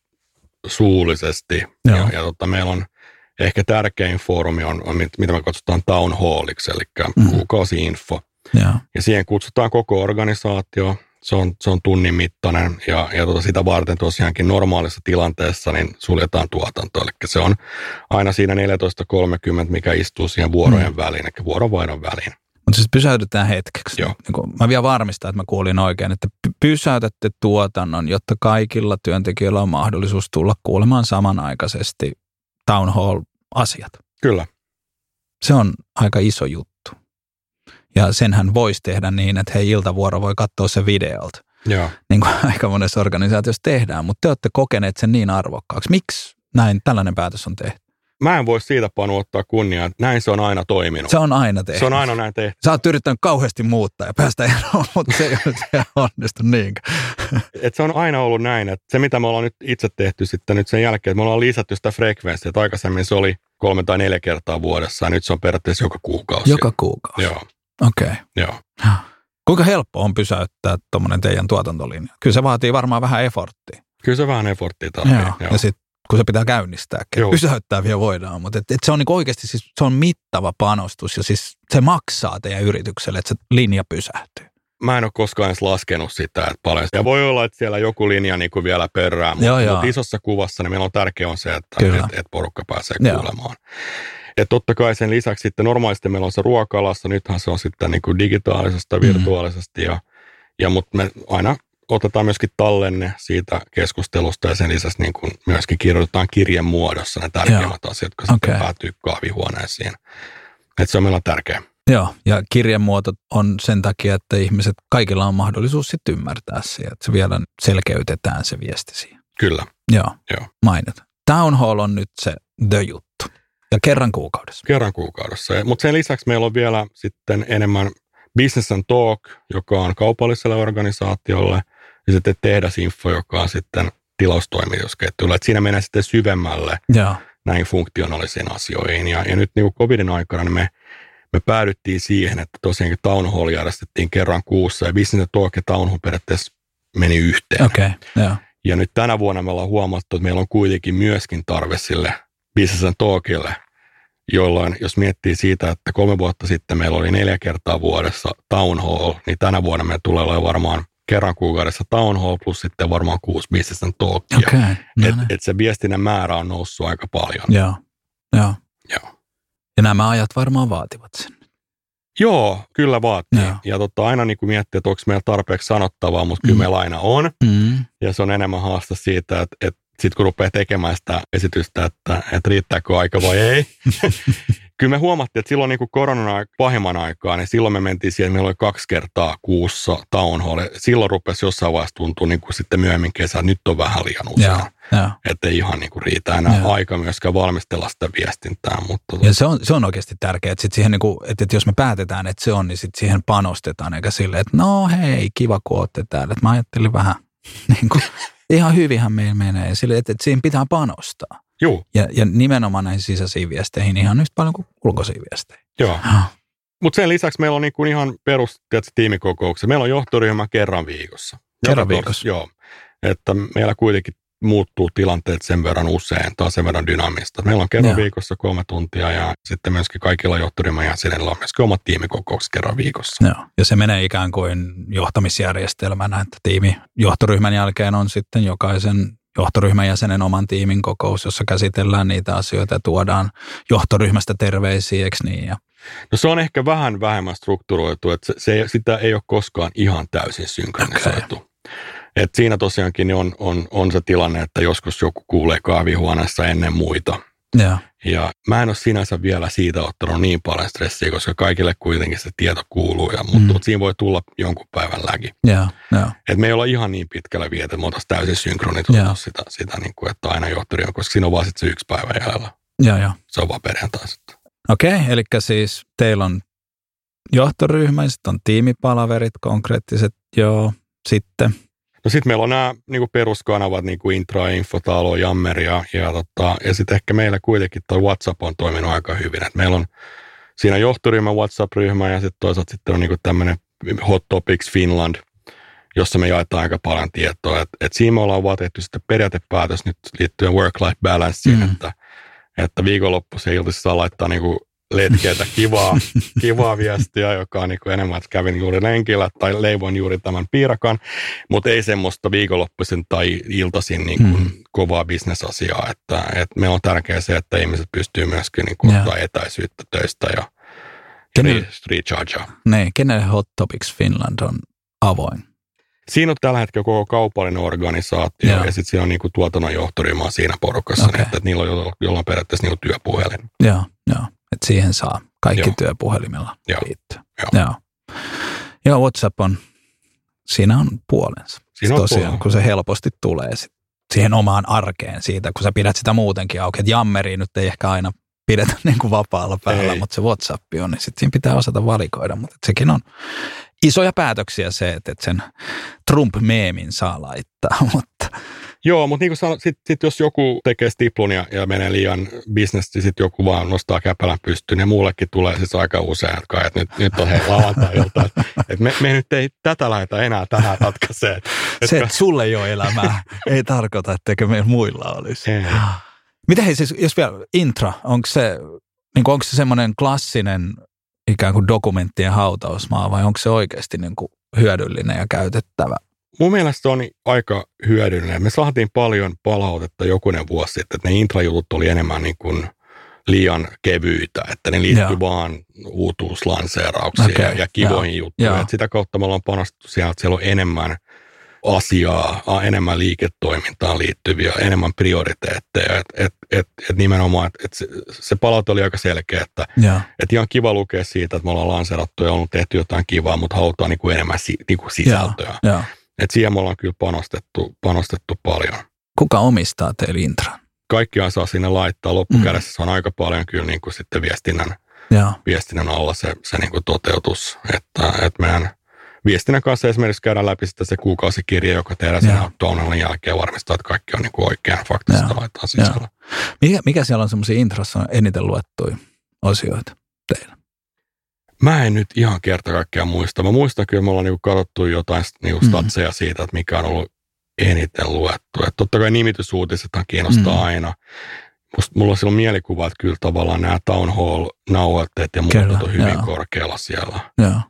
suullisesti Joo. ja, ja tota, meillä on – ehkä tärkein foorumi on, on mitä me kutsutaan town halliksi, eli mm. kuukausi-info. Ja. ja siihen kutsutaan koko organisaatio, se on, se on tunnin mittainen ja, ja tuota sitä varten tosiaankin normaalissa tilanteessa niin suljetaan tuotanto. Eli se on aina siinä 14.30, mikä istuu siihen vuorojen mm. väliin, eli vuorovaihdon väliin. Mutta siis pysäytetään hetkeksi. Joo. Niin mä vielä varmistan, että mä kuulin oikein, että pysäytätte tuotannon, jotta kaikilla työntekijöillä on mahdollisuus tulla kuulemaan samanaikaisesti town hall asiat. Kyllä. Se on aika iso juttu. Ja senhän voisi tehdä niin, että hei, iltavuoro voi katsoa se videolta. Joo. Niin kuin aika monessa organisaatiossa tehdään, mutta te olette kokeneet sen niin arvokkaaksi. Miksi näin tällainen päätös on tehty? Mä en voi siitä Panu ottaa kunniaa. Näin se on aina toiminut. Se on aina tehty. Se on aina näin tehty. Sä oot yrittänyt kauheasti muuttaa ja päästä eroon, <laughs> mutta se ei ole onnistu niinkään. <laughs> Et se on aina ollut näin, että se mitä me ollaan nyt itse tehty sitten nyt sen jälkeen, että me ollaan lisätty sitä frekvenssiä, että aikaisemmin se oli kolme tai neljä kertaa vuodessa ja nyt se on periaatteessa joka kuukausi. Joka kuukausi? Joo. Okei. Okay. Joo. Kuinka helppo on pysäyttää tuommoinen teidän tuotantolinja? Kyllä se vaatii varmaan vähän efforttia. Kyllä se vähän efforttia tarvitsee. Joo. Ja sitten kun se pitää käynnistää, pysäyttää vielä voidaan, mutta et, et se on niinku oikeasti siis, se on mittava panostus ja siis se maksaa teidän yritykselle, että se linja pysähtyy. Mä en ole koskaan edes laskenut sitä, että paljon. Ja voi olla, että siellä joku linja niin kuin vielä perään, mutta, joo, mutta isossa kuvassa niin meillä on tärkeää on se, että et, et porukka pääsee joo. kuulemaan. Ja totta kai sen lisäksi sitten normaalisti meillä on se ruokalassa, nythän se on sitten niin kuin digitaalisesta, mm. virtuaalisesti ja, ja mutta me aina otetaan myöskin tallenne siitä keskustelusta ja sen lisäksi niin kuin myöskin kirjoitetaan kirjan muodossa ne tärkeimmät Joo. asiat, jotka okay. sitten päätyy kahvihuoneisiin. Että se on meillä tärkeä. Joo, ja kirjemuoto on sen takia, että ihmiset, kaikilla on mahdollisuus sitten ymmärtää se, että se vielä selkeytetään se viesti siihen. Kyllä. Joo, Joo. mainita. Town Hall on nyt se the juttu. Ja kerran kuukaudessa. Kerran kuukaudessa. Mutta sen lisäksi meillä on vielä sitten enemmän Business and Talk, joka on kaupalliselle organisaatiolle, ja sitten tehdasinfo, joka on sitten tilaustoimitusketjulle. Että siinä mennään sitten syvemmälle ja. näihin funktionaalisiin asioihin. Ja, ja nyt niin kuin covidin aikana niin me, me päädyttiin siihen, että tosiaankin Town Hall järjestettiin kerran kuussa, ja Business Talk ja Town Hall periaatteessa meni yhteen. Okay, ja. ja nyt tänä vuonna me ollaan huomattu, että meillä on kuitenkin myöskin tarve sille Business Talkille – jolloin jos miettii siitä, että kolme vuotta sitten meillä oli neljä kertaa vuodessa town hall, niin tänä vuonna me tulee olemaan varmaan kerran kuukaudessa town hall plus sitten varmaan kuusi business talkia. Okay, no et, niin. et se viestinnän määrä on noussut aika paljon. Joo, joo. joo. Ja nämä ajat varmaan vaativat sen. Joo, kyllä vaatii. Joo. Ja totta, aina niin kuin miettii, että onko meillä tarpeeksi sanottavaa, mutta kyllä mm. meillä aina on. Mm. Ja se on enemmän haasta siitä, että, että sitten kun rupeaa tekemään sitä esitystä, että, että riittääkö aika vai ei. <laughs> Kyllä me huomattiin, että silloin niin kuin koronan pahimman aikaa, niin silloin me mentiin siihen, meillä oli kaksi kertaa kuussa town hall. Silloin rupesi jossain vaiheessa tuntua niin kuin sitten myöhemmin kesä, nyt on vähän liian usein. Että ei ihan niin kuin riitä enää ja. aika myöskään valmistella sitä viestintää. Mutta ja se on, se on oikeasti tärkeää, että, sit siihen niin kuin, että, että jos me päätetään, että se on, niin sitten siihen panostetaan, eikä silleen, että no hei, kiva kun olette täällä. Että mä ajattelin vähän <laughs> niin kuin, ihan hyvinhän meillä menee. Sille, että, että siihen pitää panostaa. Joo. Ja, ja nimenomaan näihin sisäisiin viesteihin ihan yhtä paljon kuin ulkoisiin viesteihin. Joo. Mutta sen lisäksi meillä on niinku ihan perus tiimikokouksia. Meillä on johtoryhmä kerran viikossa. Kerran viikossa? Joo. Että meillä kuitenkin muuttuu tilanteet sen verran usein tai sen verran dynaamista. Meillä on kerran ja. viikossa kolme tuntia ja sitten myöskin kaikilla johtoryhmän jäsenillä on myöskin omat tiimikokoukset kerran viikossa. Joo. Ja se menee ikään kuin johtamisjärjestelmänä, että tiimi johtoryhmän jälkeen on sitten jokaisen johtoryhmän jäsenen oman tiimin kokous, jossa käsitellään niitä asioita ja tuodaan johtoryhmästä terveisiä, eikö niin? Ja No se on ehkä vähän vähemmän strukturoitu, että se, se, sitä ei ole koskaan ihan täysin synkronisoitu. Okay. Et siinä tosiaankin on, on, on se tilanne, että joskus joku kuulee kahvihuoneessa ennen muita. Ja. Ja mä en ole sinänsä vielä siitä ottanut niin paljon stressiä, koska kaikille kuitenkin se tieto kuuluu, ja, mutta, mm. mutta siinä voi tulla jonkun päivän lägi. Ja, ja. Et me ei olla ihan niin pitkällä vielä, että me oltaisiin täysin synkronisoitu sitä, sitä niin kuin, että aina johtori on, koska siinä on vaan sitten se yksi päivä jäljellä. Ja, ja. Se on vaan perjantai sitten. Okei, okay, eli siis teillä on johtoryhmä, sitten on tiimipalaverit konkreettiset, joo, sitten – No sitten meillä on nämä niin kuin peruskanavat, niin kuin Intra, Infotalo, Jammer ja, ja, tota, ja sitten ehkä meillä kuitenkin tuo WhatsApp on toiminut aika hyvin. Et meillä on siinä johtoryhmä, WhatsApp-ryhmä ja sitten toisaalta sitten on niin tämmöinen Hot Topics Finland, jossa me jaetaan aika paljon tietoa. Et, et siinä me ollaan vaan tehty sitten periaatepäätös nyt liittyen work-life balanceen, mm. että, että viikonloppuisen iltaisin saa laittaa niin kuin letkeitä kivaa, kivaa viestiä, joka on niin kuin enemmän, että kävin juuri lenkillä tai leivoin juuri tämän piirakan, mutta ei semmoista viikonloppuisin tai iltaisin niin kuin hmm. kovaa bisnesasiaa, että, että me on tärkeää se, että ihmiset pystyy myöskin niin kuin ottaa etäisyyttä töistä ja, Kenelle, rechargea. Ne, kenelle Hot Topics Finland on avoin? Siinä on tällä hetkellä koko kaupallinen organisaatio Joo. ja sitten siinä on niin kuin tuotannon johtoryhmä siinä porukassa, okay. että, että niillä on jollain periaatteessa niin kuin työpuhelin. Joo, joo. Että siihen saa kaikki Joo. työpuhelimella Joo. liittyä. Joo. Joo. Joo, WhatsApp on, siinä on puolensa. Siinä on Tosiaan, puolensa. kun se helposti tulee sit siihen omaan arkeen siitä, kun sä pidät sitä muutenkin auki. Että jammeriin nyt ei ehkä aina pidetä <laughs> niin kuin vapaalla päällä, ei. mutta se WhatsApp on, niin sitten siinä pitää osata valikoida. Mutta sekin on isoja päätöksiä se, että sen Trump-meemin saa laittaa, <laughs> mutta Joo, mutta niin kuin sanoin, sit, sit jos joku tekee stiplun ja, ja menee liian business, niin sitten joku vaan nostaa käpälän pystyyn ja muullekin tulee siis aika usein, että, että nyt, nyt on hei lauantai-ilta, että, että me, me, nyt ei tätä lähdetä enää tähän ratkaisee. Että, Se, että sulle ei ole elämää, <laughs> ei tarkoita, etteikö meillä muilla olisi. Ei. Mitä hei siis, jos vielä intra, onko se, niin onko se semmoinen klassinen ikään kuin dokumenttien hautausmaa vai onko se oikeasti niin kuin hyödyllinen ja käytettävä? Mun mielestä se on aika hyödyllinen. Me saatiin paljon palautetta jokunen vuosi sitten, että ne intrajutut oli enemmän niin kuin liian kevyitä, että ne liittyy Joo. vaan uutuuslanseerauksiin Okei, ja, ja kivoihin joo, juttuihin. joo. Et sitä kautta me ollaan panostettu siihen, että siellä on enemmän asiaa, enemmän liiketoimintaan liittyviä, enemmän prioriteetteja. Et, et, et, et nimenomaan, että et se, se palaute oli aika selkeä, että Joo. et ihan kiva lukea siitä, että me ollaan lanseerattu ja on tehty jotain kivaa, mutta halutaan niin kuin enemmän si, niin kuin sisältöä. Joo. Et siihen me ollaan kyllä panostettu, panostettu paljon. Kuka omistaa teille intran? Kaikkiaan saa sinne laittaa. Loppukädessä se on aika paljon kyllä niin kuin sitten viestinnän, Joo. viestinnän alla se, se niin kuin toteutus. Että, että meidän viestinnän kanssa esimerkiksi käydään läpi sitten se kuukausikirja, joka tehdään sen downloadin jälkeen varmistaa, että kaikki on niin kuin oikein faktista laittaa sisällä. Mikä, mikä siellä on semmoisia intrassa eniten luettuja osioita teillä? Mä en nyt ihan kerta kaikkiaan muista. Mä muistan kyllä, me ollaan niinku katsottu jotain niinku Mm. statseja siitä, että mikä on ollut eniten luettu. Et totta kai nimitysuutisethan kiinnostaa Mm. aina. Musta, mulla on silloin mielikuva, että kyllä tavallaan nämä town hall-nauhoitteet ja muut on hyvin joo. korkealla siellä. Joo.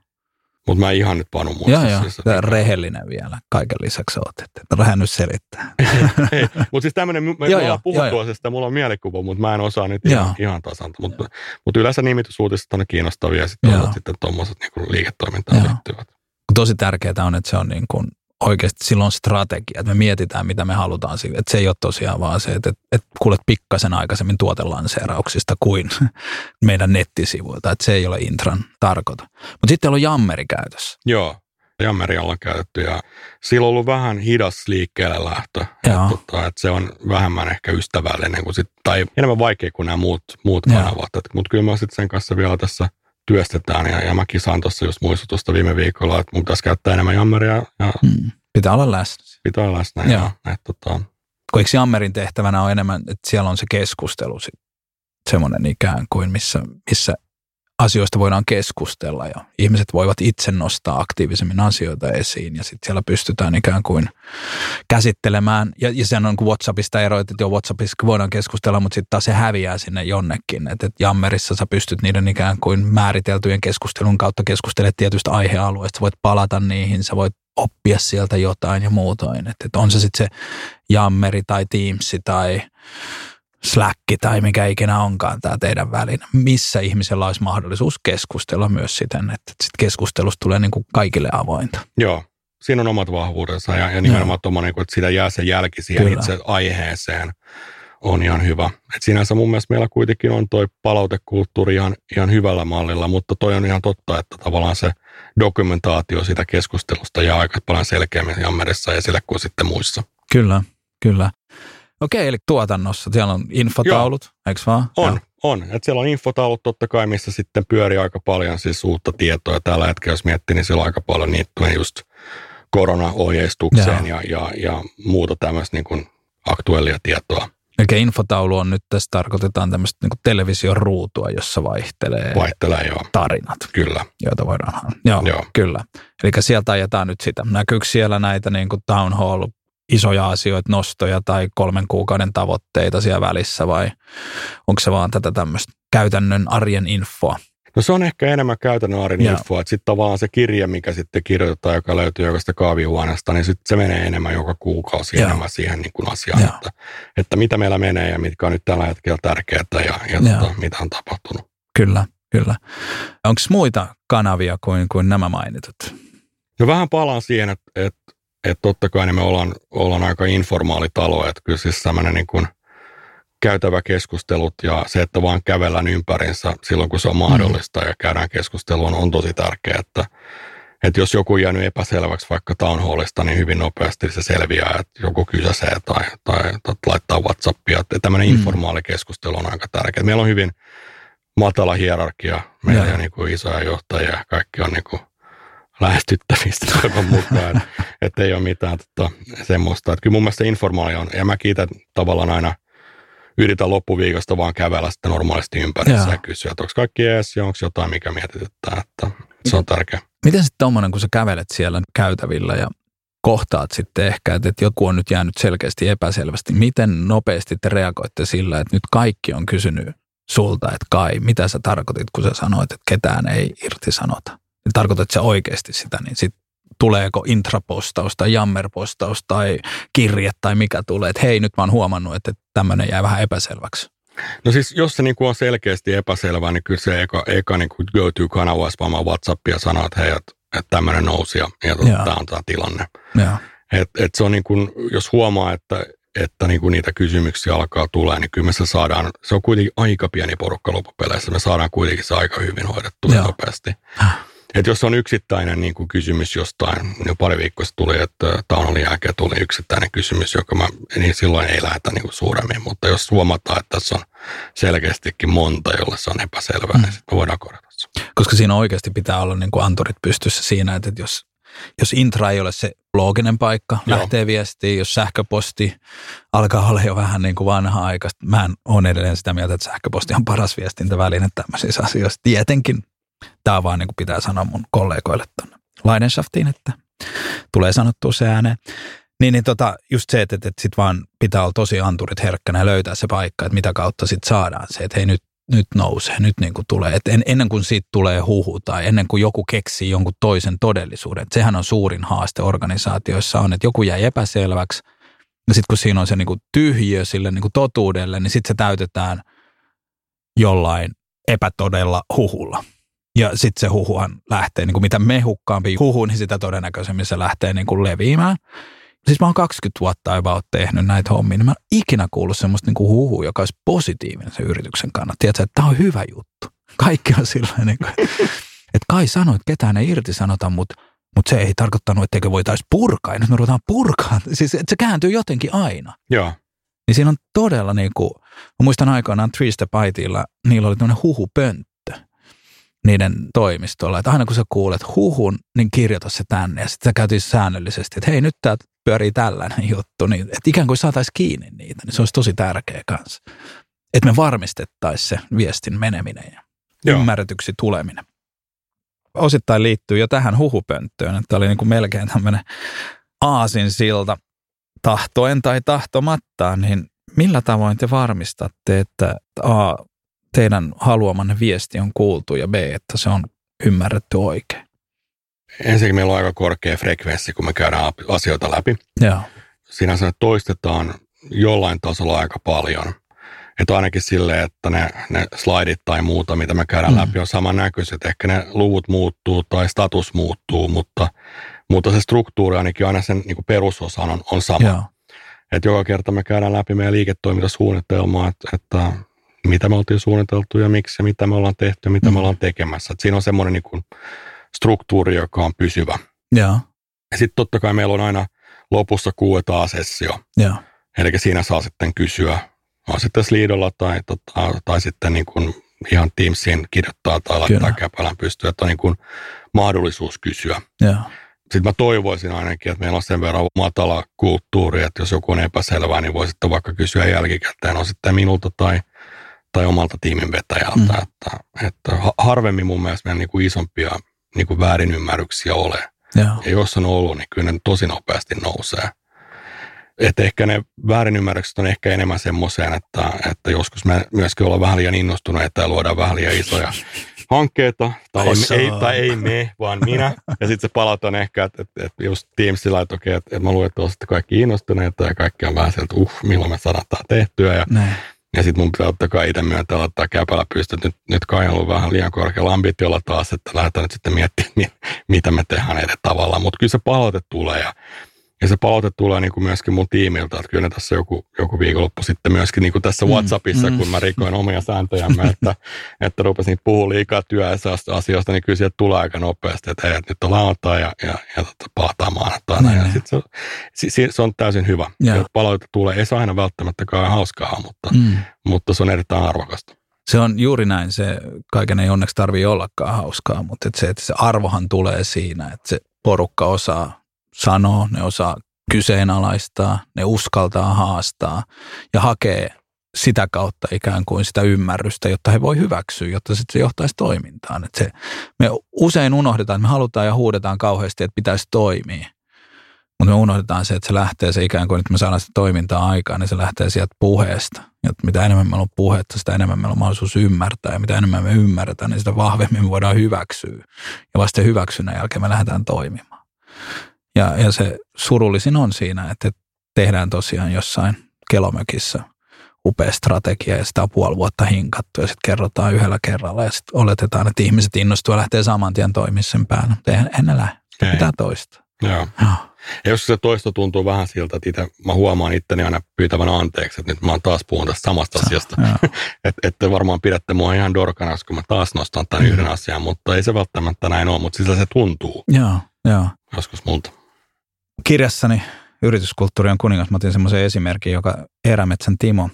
Mutta mä en ihan nyt panu muista. Joo, joo. Siis, että Tää mikä- rehellinen vielä. Kaiken lisäksi oot, että vähän nyt selittää. <laughs> Mutta siis tämmöinen, me, me Joo, ollaan joo, puhuttu joo, joo. asiasta, mulla on mielikuva, mutta mä en osaa nyt Joo. ihan, ihan tasan. Mutta, mutta yleensä nimitysuutiset on kiinnostavia ja sitten Joo. on sitten tuommoiset niin liiketoimintaan Joo. liittyvät. Tosi tärkeää on, että se on niin kuin oikeasti silloin strategia, että me mietitään, mitä me halutaan. Että se ei ole tosiaan vaan se, että, että kuulet pikkasen aikaisemmin tuotelanseerauksista kuin <laughs> meidän nettisivuilta. Että se ei ole intran tarkoita. Mutta sitten on jammeri käytössä. Joo, jammeri ollaan käytetty ja sillä on ollut vähän hidas liikkeelle lähtö. Joo. Et, tota, et se on vähemmän ehkä ystävällinen kuin sit, tai enemmän vaikea kuin nämä muut, muut kanavat. Mutta kyllä mä sitten sen kanssa vielä tässä työstetään ja, ja mäkin saan tuossa just muistutusta viime viikolla, että mun pitäisi käyttää enemmän jammeria ja Hmm. Pitää olla läsnä. pitää olla läsnä. Joo. Ja, et, tota, Kun eikö jammerin tehtävänä on enemmän, että siellä on se keskustelu sit, semmoinen ikään kuin, missä, missä asioista voidaan keskustella ja ihmiset voivat itse nostaa aktiivisemmin asioita esiin ja sitten siellä pystytään ikään kuin käsittelemään. Ja, ja sehän on kuin WhatsAppista eroit, että jo WhatsAppissa voidaan keskustella, mutta sitten taas se häviää sinne jonnekin. Että et Jammerissa sä pystyt niiden ikään kuin määriteltyjen keskustelun kautta keskustelemaan tietystä aihealueesta. Voit palata niihin, sä voit oppia sieltä jotain ja muutoin. Että et on se sitten se Jammeri tai Teamsi tai Slack tai mikä ikinä onkaan tämä teidän väline, missä ihmisellä olisi mahdollisuus keskustella myös siten, että sit keskustelusta tulee niin kuin kaikille avointa. joo, siinä on omat vahvuudensa ja, ja nimenomaan tuommoinen, että siitä jää se jälki siihen Kyllä. itse aiheeseen on ihan hyvä. Et sinänsä mun mielestä meillä kuitenkin on toi palautekulttuuri ihan, ihan hyvällä mallilla, mutta toi on ihan totta, että tavallaan se dokumentaatio siitä keskustelusta jää aika paljon selkeämmin jammerissa esille kuin sitten muissa. Kyllä, kyllä. Okei, eli tuotannossa siellä on infotaulut, eikö vaan? On, Joo. on. Et siellä on infotaulut totta kai, missä sitten pyörii aika paljon siis uutta tietoa. Tällä hetkellä, jos miettii, niin siellä on aika paljon liittyen just koronaohjeistukseen ja, ja, ja muuta tämmöistä niin kuin aktuellia tietoa Eli infotaulu on nyt, tässä tarkoitetaan tämmöistä niin television ruutua, jossa vaihtelee vaihtelee jo. tarinat, Kyllä, joita voidaan... Joo, Joo. kyllä. Eli sieltä ajetaan nyt sitä. Näkyykö siellä näitä niin kuin town hall isoja asioita, nostoja tai kolmen kuukauden tavoitteita siellä välissä vai onko se vaan tätä tämmöistä käytännön arjen infoa? No se on ehkä enemmän käytännön arjen Joo. infoa, että sitten tavallaan se kirja, mikä sitten kirjoitetaan, joka löytyy jokaista kaavihuoneesta, niin sitten se menee enemmän joka kuukausi Joo. enemmän siihen niin kuin asiaan, Joo. että, että mitä meillä menee ja mitkä on nyt tällä hetkellä tärkeää ja, ja Joo. tota, mitä on tapahtunut. Kyllä, kyllä. Onko muita kanavia kuin, kuin nämä mainitut? No vähän palaan siihen, että, että, että totta kai niin me ollaan, ollaan aika informaali talo, että kyllä siis tämmöinen niin kuin käytävä keskustelut ja se, että vaan kävellään ympärinsä silloin, kun se on mahdollista ja käydään keskustelua, on, on tosi tärkeää, että, että jos joku on jäänyt epäselväksi vaikka town hallista, niin hyvin nopeasti se selviää, että joku kysäsee tai, tai, tai laittaa Whatsappia. Että tämmöinen Mm. informaali keskustelu on aika tärkeää. Meillä on hyvin matala hierarkia, meillä on niin kuin isoja johtajia ja kaikki on niin kuin lähestyttävistä toivon mukaan. <laughs> että ei ole mitään tota, semmoista. Että kyllä mun mielestä informaalio on, ja mä kiitän tavallaan aina, yritän loppuviikosta vaan kävellä sitten normaalisti ympärissä ja kysyä, että onko kaikki ees ja onko jotain, mikä mietityttää, että se on tärkeä. Miten sitten tuommoinen, kun sä kävelet siellä käytävillä ja kohtaat sitten ehkä, että joku on nyt jäänyt selkeästi epäselvästi, miten nopeasti te reagoitte sillä, että nyt kaikki on kysynyt sulta, että Kai, mitä sä tarkoitit, kun sä sanoit, että ketään ei irtisanota? Niin tarkoitat sä oikeasti sitä, niin sitten tuleeko intrapostaus tai jammerpostaus tai kirje tai mikä tulee, että hei nyt mä oon huomannut, että tämmöinen jää vähän epäselväksi. No siis jos se niinku on selkeästi epäselvää, niin kyllä se eka, eka niinku go-to-kanava olisi vaan WhatsAppia ja sanoa, että hei, että, että tämmöinen nousi ja, ja tämä on tämä tilanne. Et, et se on niin kuin, jos huomaa, että, että niin kuin niitä kysymyksiä alkaa tulla, niin kyllä me se saadaan, se on kuitenkin aika pieni porukka loppupeleissä, me saadaan kuitenkin se aika hyvin hoidettua ja nopeasti. Et jos on yksittäinen niin kuin kysymys jostain, niin pari viikkoa tuli, että Taunolin jälkeen tuli yksittäinen kysymys, joka mä, niin silloin ei lähetä niin kuin suuremmin, mutta jos huomataan, että tässä on selkeästikin monta, jolle se on epäselvää, mm. niin sitten voidaan korjata se. Koska siinä oikeasti pitää olla niin kuin anturit pystyssä siinä, että jos, jos intra ei ole se looginen paikka, Joo. lähtee viestiin, jos sähköposti alkaa olla jo vähän niin kuin vanha aikaista. Mä on edelleen sitä mieltä, että sähköposti on paras viestintäväline tämmöisissä asioissa. Tietenkin Tämä vaan niin kuin pitää sanoa mun kollegoille tuonne Leidenschaftiin, että tulee sanottua se ääneen. Niin, niin tota, just se, että, että, sit vaan pitää olla tosi anturit herkkänä ja löytää se paikka, että mitä kautta sit saadaan se, että hei nyt, nyt nousee, nyt niin kuin tulee. Että en, ennen kuin siitä tulee huhu tai ennen kuin joku keksii jonkun toisen todellisuuden. Että sehän on suurin haaste organisaatioissa on, että joku jäi epäselväksi ja sitten kun siinä on se niin kuin tyhjiö sille niin kuin totuudelle, niin sitten se täytetään jollain epätodella huhulla. Ja sitten se huhuhan lähtee, niin kuin mitä mehukkaampi huhu, niin sitä todennäköisemmin se lähtee niin kuin leviämään. Siis mä oon 20 vuotta about tehnyt näitä hommia, niin mä en ikinä kuullut semmoista niin kuin huhua, joka olisi positiivinen sen yrityksen kannalta. Tiedätkö, että tämä on hyvä juttu. Kaikki on silloin, niin kuin, että Kai sanoi, että ketään ei irtisanota, mutta mutta se ei tarkoittanut, etteikö voitaisiin purkaa. Ja nyt me ruvetaan purkaa. <laughs> Siis että se kääntyy jotenkin aina. Joo. Niin siinä on todella niin kuin, mä muistan aikoinaan Three Step ITillä, niillä oli tämmöinen huhupönttö niiden toimistolla. Että aina kun sä kuulet huhun, niin kirjoita se tänne. Ja sitten sä käytiin säännöllisesti, että hei nyt tää pyörii tällainen <laughs> juttu. Niin, että ikään kuin saataisiin kiinni niitä, niin se olisi tosi tärkeä kanssa. Että me varmistettaisiin se viestin meneminen ja Joo. ymmärretyksi tuleminen. Osittain liittyy jo tähän huhupönttöön, että oli niin kuin melkein tämmöinen aasin silta tahtoen tai tahtomattaan, niin millä tavoin te varmistatte, että A, teidän haluamanne viesti on kuultu ja B, että se on ymmärretty oikein? Ensinnäkin meillä on aika korkea frekvenssi, kun me käydään asioita läpi. Joo. Siinä se toistetaan jollain tasolla aika paljon. Että ainakin silleen, että ne, ne slaidit tai muuta, mitä me käydään mm. läpi, on samannäköiset. Ehkä ne luvut muuttuu tai status muuttuu, mutta, mutta se struktuuri ainakin aina sen niin perusosa on, on sama. Joo. Että joka kerta me käydään läpi meidän liiketoimintasuunnitelmaa, että, että mitä me oltiin suunniteltu ja miksi ja mitä me ollaan tehty ja mitä mm. me ollaan tekemässä. Et siinä on semmoinen niin kuin struktuuri, joka on pysyvä. Ja, ja sitten totta kai meillä on aina lopussa Q&A-sessio. Ja. Eli siinä saa sitten kysyä, on sitten Sliidolla tai, tota, tai sitten niin kuin ihan Teamsiin kirjoittaa tai laittaa käpälän pystyä, että on niin kuin mahdollisuus kysyä. Ja. Sitten mä toivoisin ainakin, että meillä on sen verran matala kulttuuri, että jos joku on epäselvää, niin voi sitten vaikka kysyä jälkikäteen, on sitten minulta tai tai omalta tiimin vetäjältä. Mm. Että, että harvemmin mun mielestä meillä niin kuin isompia niin kuin väärinymmärryksiä ole. Ja. ja jos on ollut, niin kyllä ne tosi nopeasti nousee. Että ehkä ne väärinymmärrykset on ehkä enemmän semmoiseen, että, että joskus me myöskin ollaan vähän liian innostuneita ja luodaan vähän liian isoja <laughs> hankkeita, tai ei, ei, tai ei me, vaan minä. Ja sitten se palataan ehkä, että, että, että just Teamsilla, että okei, että, että mä luulen, että kaikki innostuneita ja kaikki on vähän sieltä, uh, milloin me saadaan tämä tehtyä. Ja, Näin. Ja sitten mun pitää ottaa itse myöntää ottaa käpällä pystyt. Nyt, nyt kai on ollut vähän liian korkealla ambitiolla taas, että lähdetään nyt sitten miettimään, <laughs> mitä me tehdään eri tavalla. Mutta kyllä se palaute tulee ja ja se palaute tulee niin kuin myöskin mun tiimiltä, että kyllä tässä joku, joku viikonloppu sitten myöskin niin kuin tässä mm, WhatsAppissa, mm. kun mä rikoin omia sääntöjämme, että, että rupesin puhua liikaa työasioista, niin kyllä sieltä tulee aika nopeasti, että hei, että nyt on lauantai ja, ja, ja tota, palataan maanantaina. Ja sit se, se, se, on täysin hyvä. Ja. Palaute tulee, ei se aina välttämättä hauskaa, mutta, mm. mutta se on erittäin arvokasta. Se on juuri näin, se kaiken ei onneksi tarvitse ollakaan hauskaa, mutta että se, että se arvohan tulee siinä, että se porukka osaa sanoa, ne osaa kyseenalaistaa, ne uskaltaa haastaa ja hakee sitä kautta ikään kuin sitä ymmärrystä, jotta he voi hyväksyä, jotta sitten se johtaisi toimintaan. Että se, me usein unohdetaan, että me halutaan ja huudetaan kauheasti, että pitäisi toimia. Mutta me unohdetaan se, että se lähtee se ikään kuin, että me saadaan sitä toimintaa aikaan, niin se lähtee sieltä puheesta. Ja mitä enemmän meillä on puhetta, sitä enemmän meillä on mahdollisuus ymmärtää. Ja mitä enemmän me ymmärretään, niin sitä vahvemmin me voidaan hyväksyä. Ja vasta hyväksynnän jälkeen me lähdetään toimimaan. Ja, ja se surullisin on siinä, että tehdään tosiaan jossain kelomökissä upea strategia ja sitä on puoli vuotta hinkattu ja sitten kerrotaan yhdellä kerralla ja sitten oletetaan, että ihmiset innostuu ja lähtee saman tien toimimaan sen päälle. Mutta eihän, ne lähde. Pitää toista. Joo. Joo. Ja jos se toisto tuntuu vähän siltä, että itse, mä huomaan itteni aina pyytävän anteeksi, että nyt mä oon taas puhun tästä samasta Sä, asiasta. että <laughs> et te varmaan pidätte mua ihan dorkana, kun mä taas nostan tämän mm. yhden asian, mutta ei se välttämättä näin ole, mutta sillä se tuntuu. Joo, joo. Joskus multa. Kirjassani Yrityskulttuuri on kuningas, mä otin semmoisen esimerkin, joka Erämetsän Timo,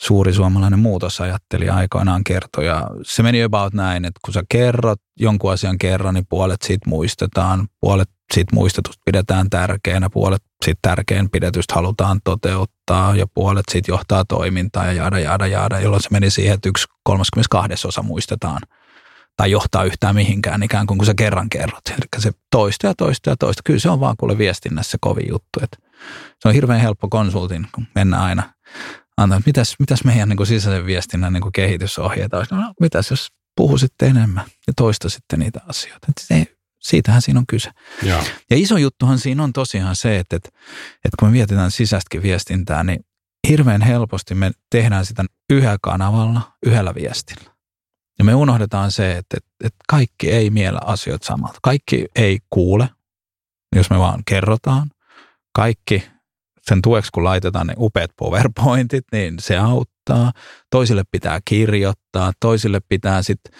suuri suomalainen muutosajatteli aikoinaan kertoi. Ja se meni about näin, että kun sä kerrot jonkun asian kerran, niin puolet siitä muistetaan, puolet siitä muistetusta pidetään tärkeänä, puolet siitä tärkeän pidetystä halutaan toteuttaa ja puolet siitä johtaa toimintaa ja jaada, jaada, jaada, jolloin se meni siihen, että yksi 32 osa muistetaan tai johtaa yhtään mihinkään ikään kuin kun sä kerran kerrot. Eli se toista ja toista ja toista. Kyllä se on vaan kuule viestinnässä kovin juttu. Että se on hirveän helppo konsultin, kun mennään aina antaa, että mitäs, mitäs meidän niin kuin sisäisen viestinnän niin kuin kehitysohjeet olisi. No, mitäs jos puhuisitte enemmän ja toistaisitte niitä asioita. Että se, siitähän siinä on kyse. Ja. ja iso juttuhan siinä on tosiaan se, että, että, että kun me mietitään sisäistäkin viestintää, niin hirveän helposti me tehdään sitä yhdellä kanavalla, yhdellä viestillä. Ja me unohdetaan se, että, että, että kaikki ei miellä asioita samalta. Kaikki ei kuule, jos me vaan kerrotaan. Kaikki sen tueksi, kun laitetaan ne upeat PowerPointit, niin se auttaa. Toisille pitää kirjoittaa, toisille pitää sitten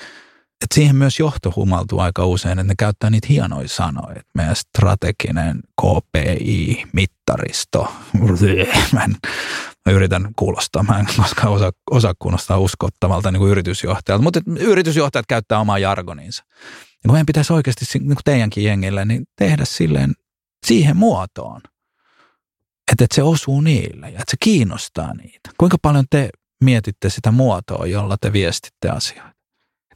että siihen myös johto humaltuu aika usein, että ne käyttää niitä hienoja sanoja. Että meidän strateginen KPI-mittaristo. <laughs> Mä, en, mä yritän kuulostaa, mä en koskaan osaa, osaa kuulostaa uskottavalta niin kuin yritysjohtajalta, mutta yritysjohtajat käyttää omaa jargoninsa. Ja kun meidän pitäisi oikeasti niin kuin teidänkin jengille, niin tehdä silleen siihen muotoon, että, että se osuu niille ja että se kiinnostaa niitä. Kuinka paljon te mietitte sitä muotoa, jolla te viestitte asioita?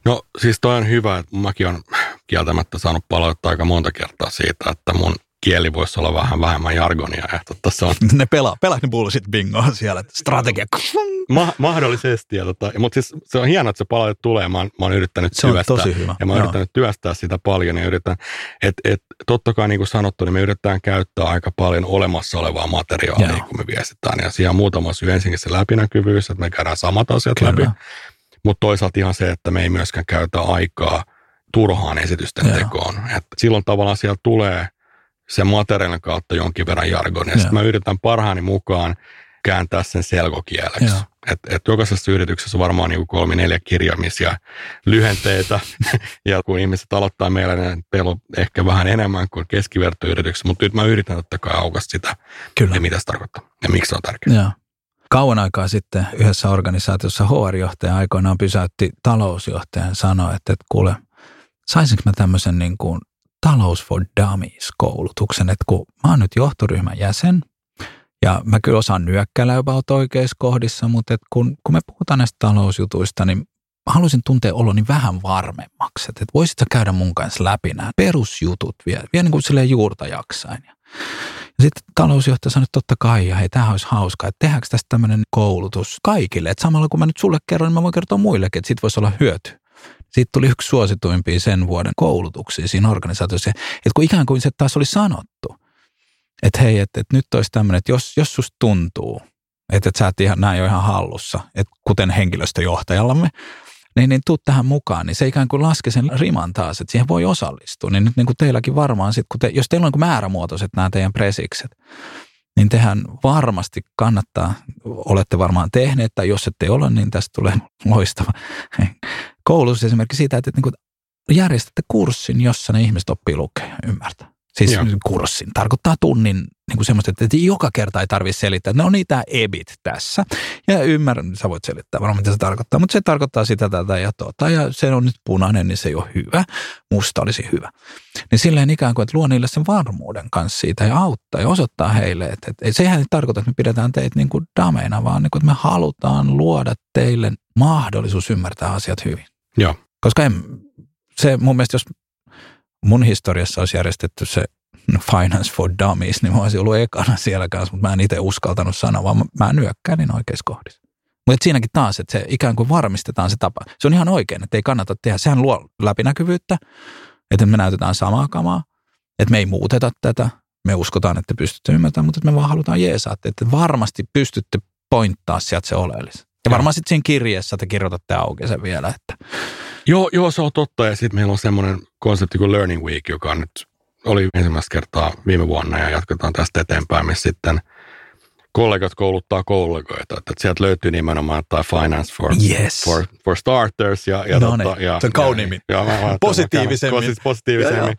No siis toi on hyvä, että mäkin on kieltämättä saanut palauttaa aika monta kertaa siitä, että mun kieli voisi olla vähän vähemmän jargonia. Ja tota, se on... ne pelaa, pelaa ne bullshit bingoa siellä, strategia. Ma- mahdollisesti, ja tota, mutta siis se on hienoa, että se palaute tulee. Mä oon, mä oon yrittänyt se työstää. tosi hyvä. Ja mä oon Joo. yrittänyt työstää sitä paljon. Ja yritän, et, et, totta kai niin kuin sanottu, niin me yritetään käyttää aika paljon olemassa olevaa materiaalia, Joo. kun me viestitään. Ja siihen on muutama syy. Ensinnäkin se läpinäkyvyys, että me käydään samat asiat Kyllä. läpi. Mutta toisaalta ihan se, että me ei myöskään käytä aikaa turhaan esitysten Joo. tekoon. Et silloin tavallaan siellä tulee sen materiaalin kautta jonkin verran jargonia. Sitten mä yritän parhaani mukaan kääntää sen selkokieleksi. Et, et jokaisessa yrityksessä on varmaan niin kolme, neljä kirjamisia lyhenteitä. <laughs> ja kun ihmiset aloittaa meillä, niin teillä on ehkä vähän enemmän kuin keskivertoyrityksessä. Mutta nyt mä yritän totta kai aukasta sitä, Kyllä. ja mitä se tarkoittaa ja miksi se on tärkeää. Joo. Kauan aikaa sitten yhdessä organisaatiossa HR-johtaja aikoinaan pysäytti talousjohtajan sanoa, että, että kuule, saisinko mä tämmöisen niin kuin talous for dummies-koulutuksen, että kun mä oon nyt johtoryhmän jäsen, ja mä kyllä osaan nyökkäillä about oikeissa kohdissa, mutta et kun, kun me puhutaan näistä talousjutuista, niin mä haluaisin tuntea oloni vähän varmemmaksi, että, että voisit käydä mun kanssa läpi nämä perusjutut vielä, vielä niin kuin silleen juurta jaksain. Ja sitten talousjohtaja sanoi, että totta kai, ja hei, tämähän olisi hauskaa, että tehdäänkö tästä tämmöinen koulutus kaikille, että samalla kun mä nyt sulle kerron, niin mä voin kertoa muillekin, että siitä voisi olla hyöty. Siitä tuli yksi suosituimpia sen vuoden koulutuksia siinä organisaatiossa, että kun ikään kuin se taas oli sanottu, että hei, että, että nyt olisi tämmöinen, että jos, jos susta tuntuu, että, että sä et ihan, näin ole ihan hallussa, että kuten henkilöstöjohtajallamme, niin, niin tuu tähän mukaan, niin se ikään kuin laske sen riman taas, että siihen voi osallistua. Niin nyt niin kuin teilläkin varmaan, sit, kun te, jos teillä on niin määrämuotoiset nämä teidän presikset, niin tehän varmasti kannattaa, olette varmaan tehneet, tai jos ette ole, niin tästä tulee loistava koulutus esimerkiksi siitä, että niin kuin järjestätte kurssin, jossa ne ihmiset oppii lukea ja ymmärtää. Siis Joo. kurssin tarkoittaa tunnin niin kuin semmoista, että joka kerta ei tarvitse selittää, että no niin tämä EBIT tässä. Ja ymmärrän, sä voit selittää varmaan mitä se tarkoittaa, mutta se tarkoittaa sitä, tätä ja tota. Ja se on nyt punainen, niin se ei ole hyvä. Musta olisi hyvä. Niin silleen ikään kuin, että luo niille sen varmuuden kanssa siitä ja auttaa ja osoittaa heille, että, että sehän ei tarkoita, että me pidetään teitä niin kuin dameina, vaan niin kuin, että me halutaan luoda teille mahdollisuus ymmärtää asiat hyvin. Joo. Koska en, se mun mielestä, jos mun historiassa olisi järjestetty se Finance for Dummies, niin mä olisin ollut ekana siellä kanssa, mutta mä en itse uskaltanut sanoa, vaan mä nyökkäilin oikeassa kohdissa. Mutta siinäkin taas, että se ikään kuin varmistetaan se tapa. Se on ihan oikein, että ei kannata tehdä. Sehän luo läpinäkyvyyttä, että me näytetään samaa kamaa, että me ei muuteta tätä. Me uskotaan, että pystytte ymmärtämään, mutta me vaan halutaan jeesaa, että varmasti pystytte pointtaa sieltä se oleellista. Ja varmaan sitten siinä kirjeessä te kirjoitatte auki sen vielä. Että. Joo, joo, se on totta. Ja sitten meillä on semmoinen konsepti kuin Learning Week, joka nyt oli ensimmäistä kertaa viime vuonna ja jatketaan tästä eteenpäin, missä sitten kollegat kouluttaa kollegoita. Että sieltä löytyy nimenomaan tämä Finance for, yes. for, for Starters. Ja, ja, no tota, ja, se on kauniimmin. Ja, ja, positiivisemmin. positiivisemmin. Ja, ja.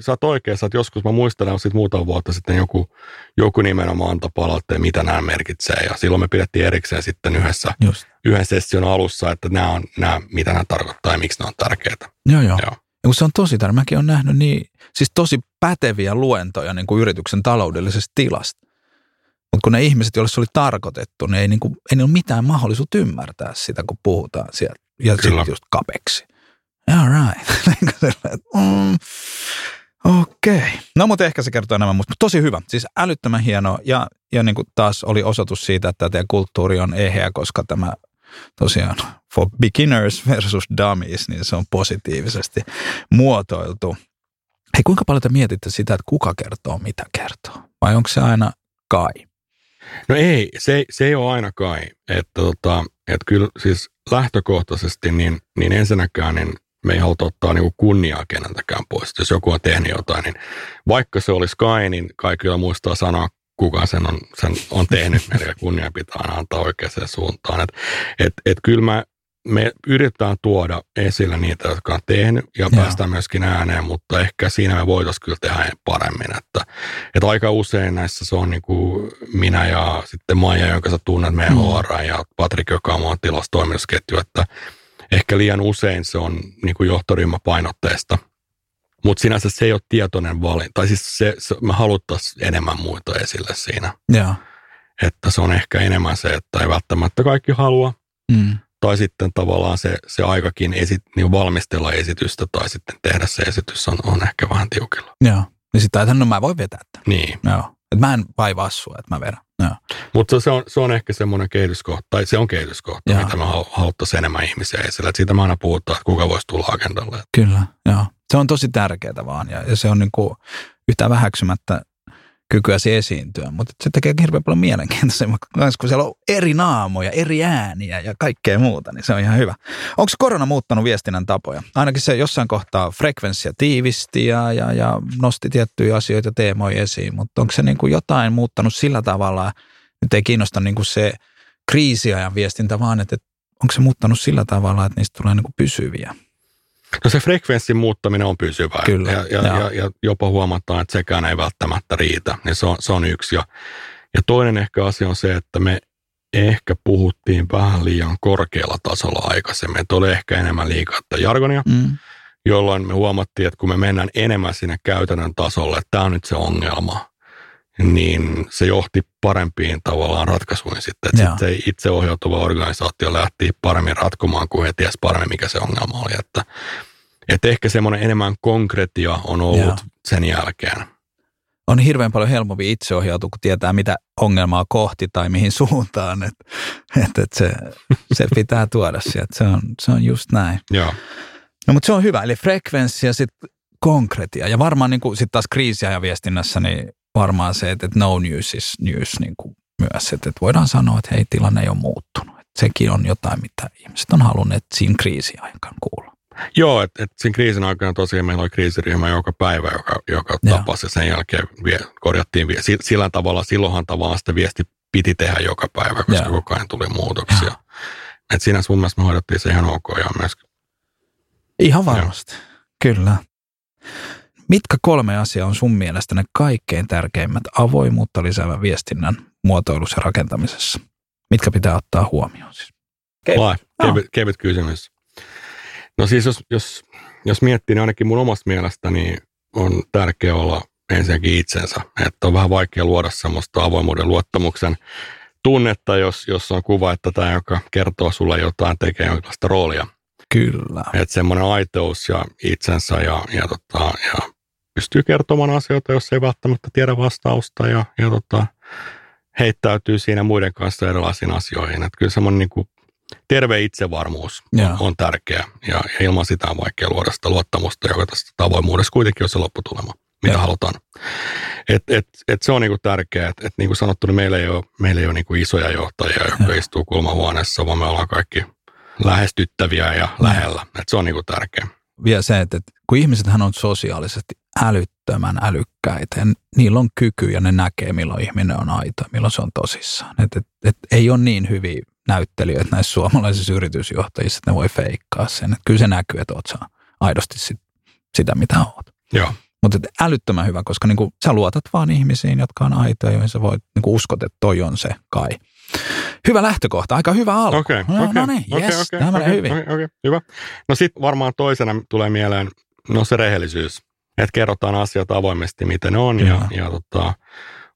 Sä oot oikeassa, että joskus mä muistelen, että muutama vuotta sitten joku, joku nimenomaan antoi palautteen, mitä nämä merkitsee. Ja silloin me pidettiin erikseen sitten yhdessä, Just. yhden session alussa, että nämä on nämä, mitä nämä tarkoittaa ja miksi nämä on tärkeitä. Joo, joo. joo. Ja kun se on tosi tärkeää, mäkin olen nähnyt niin, siis tosi päteviä luentoja niin kuin yrityksen taloudellisesta tilasta. Mutta kun ne ihmiset, joille se oli tarkoitettu, niin ei, niin kuin, ei ole mitään mahdollisuutta ymmärtää sitä, kun puhutaan sieltä. Ja sitten just kapeksi. All right. <laughs> mm, Okei. Okay. No mutta ehkä se kertoo enemmän, mutta tosi hyvä. Siis älyttömän hieno ja, ja niin kuin taas oli osoitus siitä, että tämä kulttuuri on eheä, koska tämä tosiaan for beginners versus dummies, niin se on positiivisesti muotoiltu. Hei, kuinka paljon te mietitte sitä, että kuka kertoo, mitä kertoo? Vai onko se aina kai? No ei, se, se ei ole aina kai. Että, tota, että kyllä siis lähtökohtaisesti, niin, niin ensinnäkään niin me ei haluta ottaa niin kunniaa keneltäkään pois. Jos joku on tehnyt jotain, niin vaikka se olisi kai, niin kai kyllä muistaa sanoa kuka sen on, sen on tehnyt, <laughs> eli kunnia pitää aina antaa oikeaan suuntaan. Et, et, et kyllä mä, me yritetään tuoda esille niitä, jotka on tehnyt ja Joo. päästään myöskin ääneen, mutta ehkä siinä me voitaisiin kyllä tehdä paremmin. Että, että aika usein näissä se on niin kuin minä ja sitten Maija, jonka sä tunnet meidän mm. HR, ja Patrik, joka on muun tilastoimistusketju, että ehkä liian usein se on niin kuin johtoryhmäpainotteista – mutta sinänsä se ei ole tietoinen valinta. Tai siis se, se, me haluttaisiin enemmän muita esille siinä. Ja. Että se on ehkä enemmän se, että ei välttämättä kaikki halua. Mm. Tai sitten tavallaan se, se aikakin esit, niin valmistella esitystä tai sitten tehdä se esitys on, on ehkä vähän tiukilla. Joo. Niin sitten no mä voin vetää tämän. Niin. Joo. Et mä en vaivaa sua, että mä vedän. Mutta se on, se on ehkä semmoinen kehityskohta, tai se on kehityskohta, Joo. mitä me haluttaisiin enemmän ihmisiä esille. Et siitä me aina puhutaan, että kuka voisi tulla agendalle. Kyllä, joo. Se on tosi tärkeää vaan, ja, ja se on niin kuin yhtään vähäksymättä kykyäsi esiintyä, mutta se tekee hirveän paljon mielenkiintoisemmin, <laughs> kun siellä on eri naamoja, eri ääniä ja kaikkea muuta, niin se on ihan hyvä. Onko korona muuttanut viestinnän tapoja? Ainakin se jossain kohtaa frekvenssiä tiivisti ja, ja, ja nosti tiettyjä asioita teemoja esiin, mutta onko se niin kuin jotain muuttanut sillä tavalla, nyt ei kiinnosta niin kuin se kriisiajan viestintä, vaan että onko se muuttanut sillä tavalla, että niistä tulee niin kuin pysyviä? No se frekvenssin muuttaminen on pysyvää Kyllä, ja, ja, ja, ja jopa huomataan, että sekään ei välttämättä riitä. Niin se, on, se on yksi. Ja, ja toinen ehkä asia on se, että me ehkä puhuttiin vähän liian korkealla tasolla aikaisemmin. Että oli ehkä enemmän liikaa jargonia, mm. jolloin me huomattiin, että kun me mennään enemmän sinne käytännön tasolle, että tämä on nyt se ongelma, niin se johti parempiin tavallaan ratkaisuihin sitten. Että sitten se itseohjautuva organisaatio lähti paremmin ratkomaan, kun he tiesi paremmin, mikä se ongelma oli. Että, että ehkä semmoinen enemmän konkretia on ollut Joo. sen jälkeen. On hirveän paljon helpompi itseohjautua, kun tietää, mitä ongelmaa kohti tai mihin suuntaan. Että et, et se, se pitää tuoda sieltä. Se on, se on just näin. Joo. No mutta se on hyvä. Eli frekvenssi ja sitten konkretia. Ja varmaan niin sitten taas kriisiajan viestinnässä, niin varmaan se, että no news is news niin kuin myös, että, että voidaan sanoa, että hei, tilanne ei ole muuttunut. Että sekin on jotain, mitä ihmiset on halunneet siinä kriisiaikaan kuulla. Joo, että et siinä kriisin aikana tosiaan meillä oli kriisiryhmä joka päivä, joka, joka tapasi ja sen jälkeen vie, korjattiin vie, sillä tavalla, silloinhan tavallaan sitä viesti piti tehdä joka päivä, koska Joo. koko ajan tuli muutoksia. Että siinä mun mielestä me hoidettiin se ihan ok ja myös. Ihan varmasti, Joo. kyllä Mitkä kolme asiaa on sun mielestä ne kaikkein tärkeimmät avoimuutta lisäävän viestinnän muotoilussa ja rakentamisessa? Mitkä pitää ottaa huomioon siis? Kevyt, kevyt, kevyt kysymys. No siis jos, jos, jos miettii, niin ainakin mun omasta mielestä, niin on tärkeää olla ensinnäkin itsensä. Että on vähän vaikea luoda semmoista avoimuuden luottamuksen tunnetta, jos, jos on kuva, että tämä, joka kertoo sulle jotain, tekee jonkinlaista roolia. Kyllä. Että semmoinen aitous ja itsensä ja, ja, tota, ja pystyy kertomaan asioita, jos ei välttämättä tiedä vastausta ja, ja tota, heittäytyy siinä muiden kanssa erilaisiin asioihin. Että kyllä semmoinen niin kuin terve itsevarmuus on, on tärkeä ja, ja ilman sitä on vaikea luoda sitä luottamusta, joka tästä avoimuudessa kuitenkin on se lopputulema, mitä ja. halutaan. Et, et, et se on niinku tärkeää, että et niin kuin sanottu, niin meillä ei ole, meillä ei ole niinku isoja johtajia, jotka ja. istuu kulmahuoneessa, vaan me ollaan kaikki lähestyttäviä ja lähellä. Et se on niinku tärkeää. Vielä se, että kun ihmisethän on sosiaalisesti älyttömän älykkäitä, niillä on kyky ja ne näkee, milloin ihminen on aito, milloin se on tosissaan. Et, et, et ei ole niin hyviä näyttelijöitä näissä suomalaisissa yritysjohtajissa, että ne voi feikkaa sen. Että kyllä se näkyy, että oot aidosti sit, sitä, mitä oot. Joo. Mutta älyttömän hyvä, koska niinku, sä luotat vaan ihmisiin, jotka on aitoja, joihin sä voit niinku uskot, että toi on se kai. Hyvä lähtökohta, aika hyvä alku. Okei, okay, no, okay, no niin, okay, yes, okay, tämä okay, hyvin. Okay, okay, hyvä. No sitten varmaan toisena tulee mieleen no se rehellisyys. Että kerrotaan asiat avoimesti, miten ne on, ja, ja tota,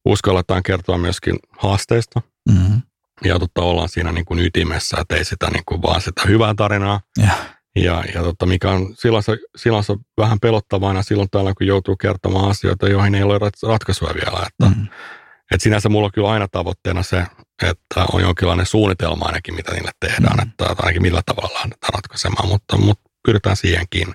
uskalletaan kertoa myöskin haasteista. Mm-hmm ja tota, ollaan siinä niin kuin ytimessä, että ei sitä niin kuin vaan sitä hyvää tarinaa. Ja, ja, ja tota, mikä on silloin, se vähän pelottavana silloin täällä, kun joutuu kertomaan asioita, joihin ei ole ratkaisuja vielä. Että, mm. et sinänsä mulla on kyllä aina tavoitteena se, että on jonkinlainen suunnitelma ainakin, mitä niille tehdään, mm. että, että ainakin millä tavalla lähdetään ratkaisemaan, mutta, mutta pyritään siihenkin.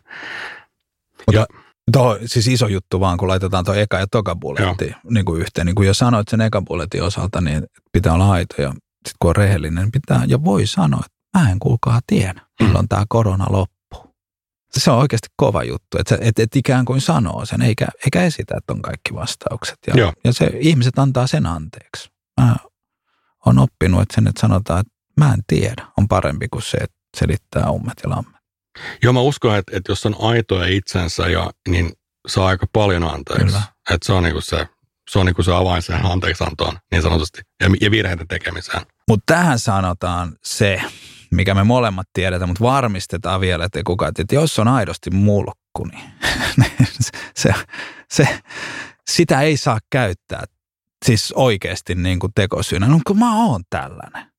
Mutta ja, Tuo siis iso juttu vaan, kun laitetaan tuo eka ja toka bulletti niin kuin yhteen. Niin kuin jo sanoit sen eka bulletin osalta, niin pitää olla aito ja sitten kun on rehellinen, pitää ja voi sanoa, että mä en kuulkaa tiedä, milloin mm. tämä korona loppuu. Se on oikeasti kova juttu, että et, et ikään kuin sanoo sen, eikä, eikä esitä, että on kaikki vastaukset. Ja, ja se, ihmiset antaa sen anteeksi. Mä oon oppinut, että sen, että sanotaan, että mä en tiedä, on parempi kuin se, että selittää ummet ja lammet. Joo, mä uskon, että, että jos on aitoja itsensä, ja, niin saa aika paljon anteeksi. Kyllä. Että se on niinku se, se on niinku se avain sen anteeksiantoon, niin sanotusti, ja, ja virheiden tekemiseen. Mutta tähän sanotaan se, mikä me molemmat tiedetään, mutta varmistetaan vielä, että kukaan, että jos on aidosti mulkku, <laughs> niin se, se, sitä ei saa käyttää siis oikeasti niin kuin tekosyynä. No kun mä oon tällainen.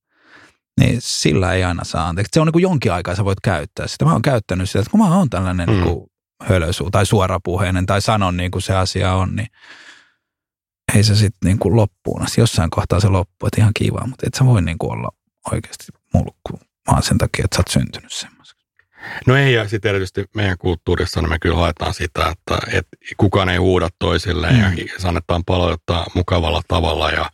Niin sillä ei aina saa anteeksi. Se on niin kuin jonkin aikaa sä voit käyttää sitä. Mä oon käyttänyt sitä, että kun mä oon tällainen mm. niin kuin hölösuu tai suorapuheinen tai sanon niin kuin se asia on, niin ei se sitten niin kuin loppuun asti. Jossain kohtaa se loppuu, että ihan kiva, mutta et sä voi niin kuin olla oikeasti mulkku vaan sen takia, että sä oot syntynyt semmoiseksi. No ei, ja sitten erityisesti meidän kulttuurissa niin me kyllä haetaan sitä, että, että kukaan ei huuda toisille mm. ja annetaan palautetta mukavalla tavalla ja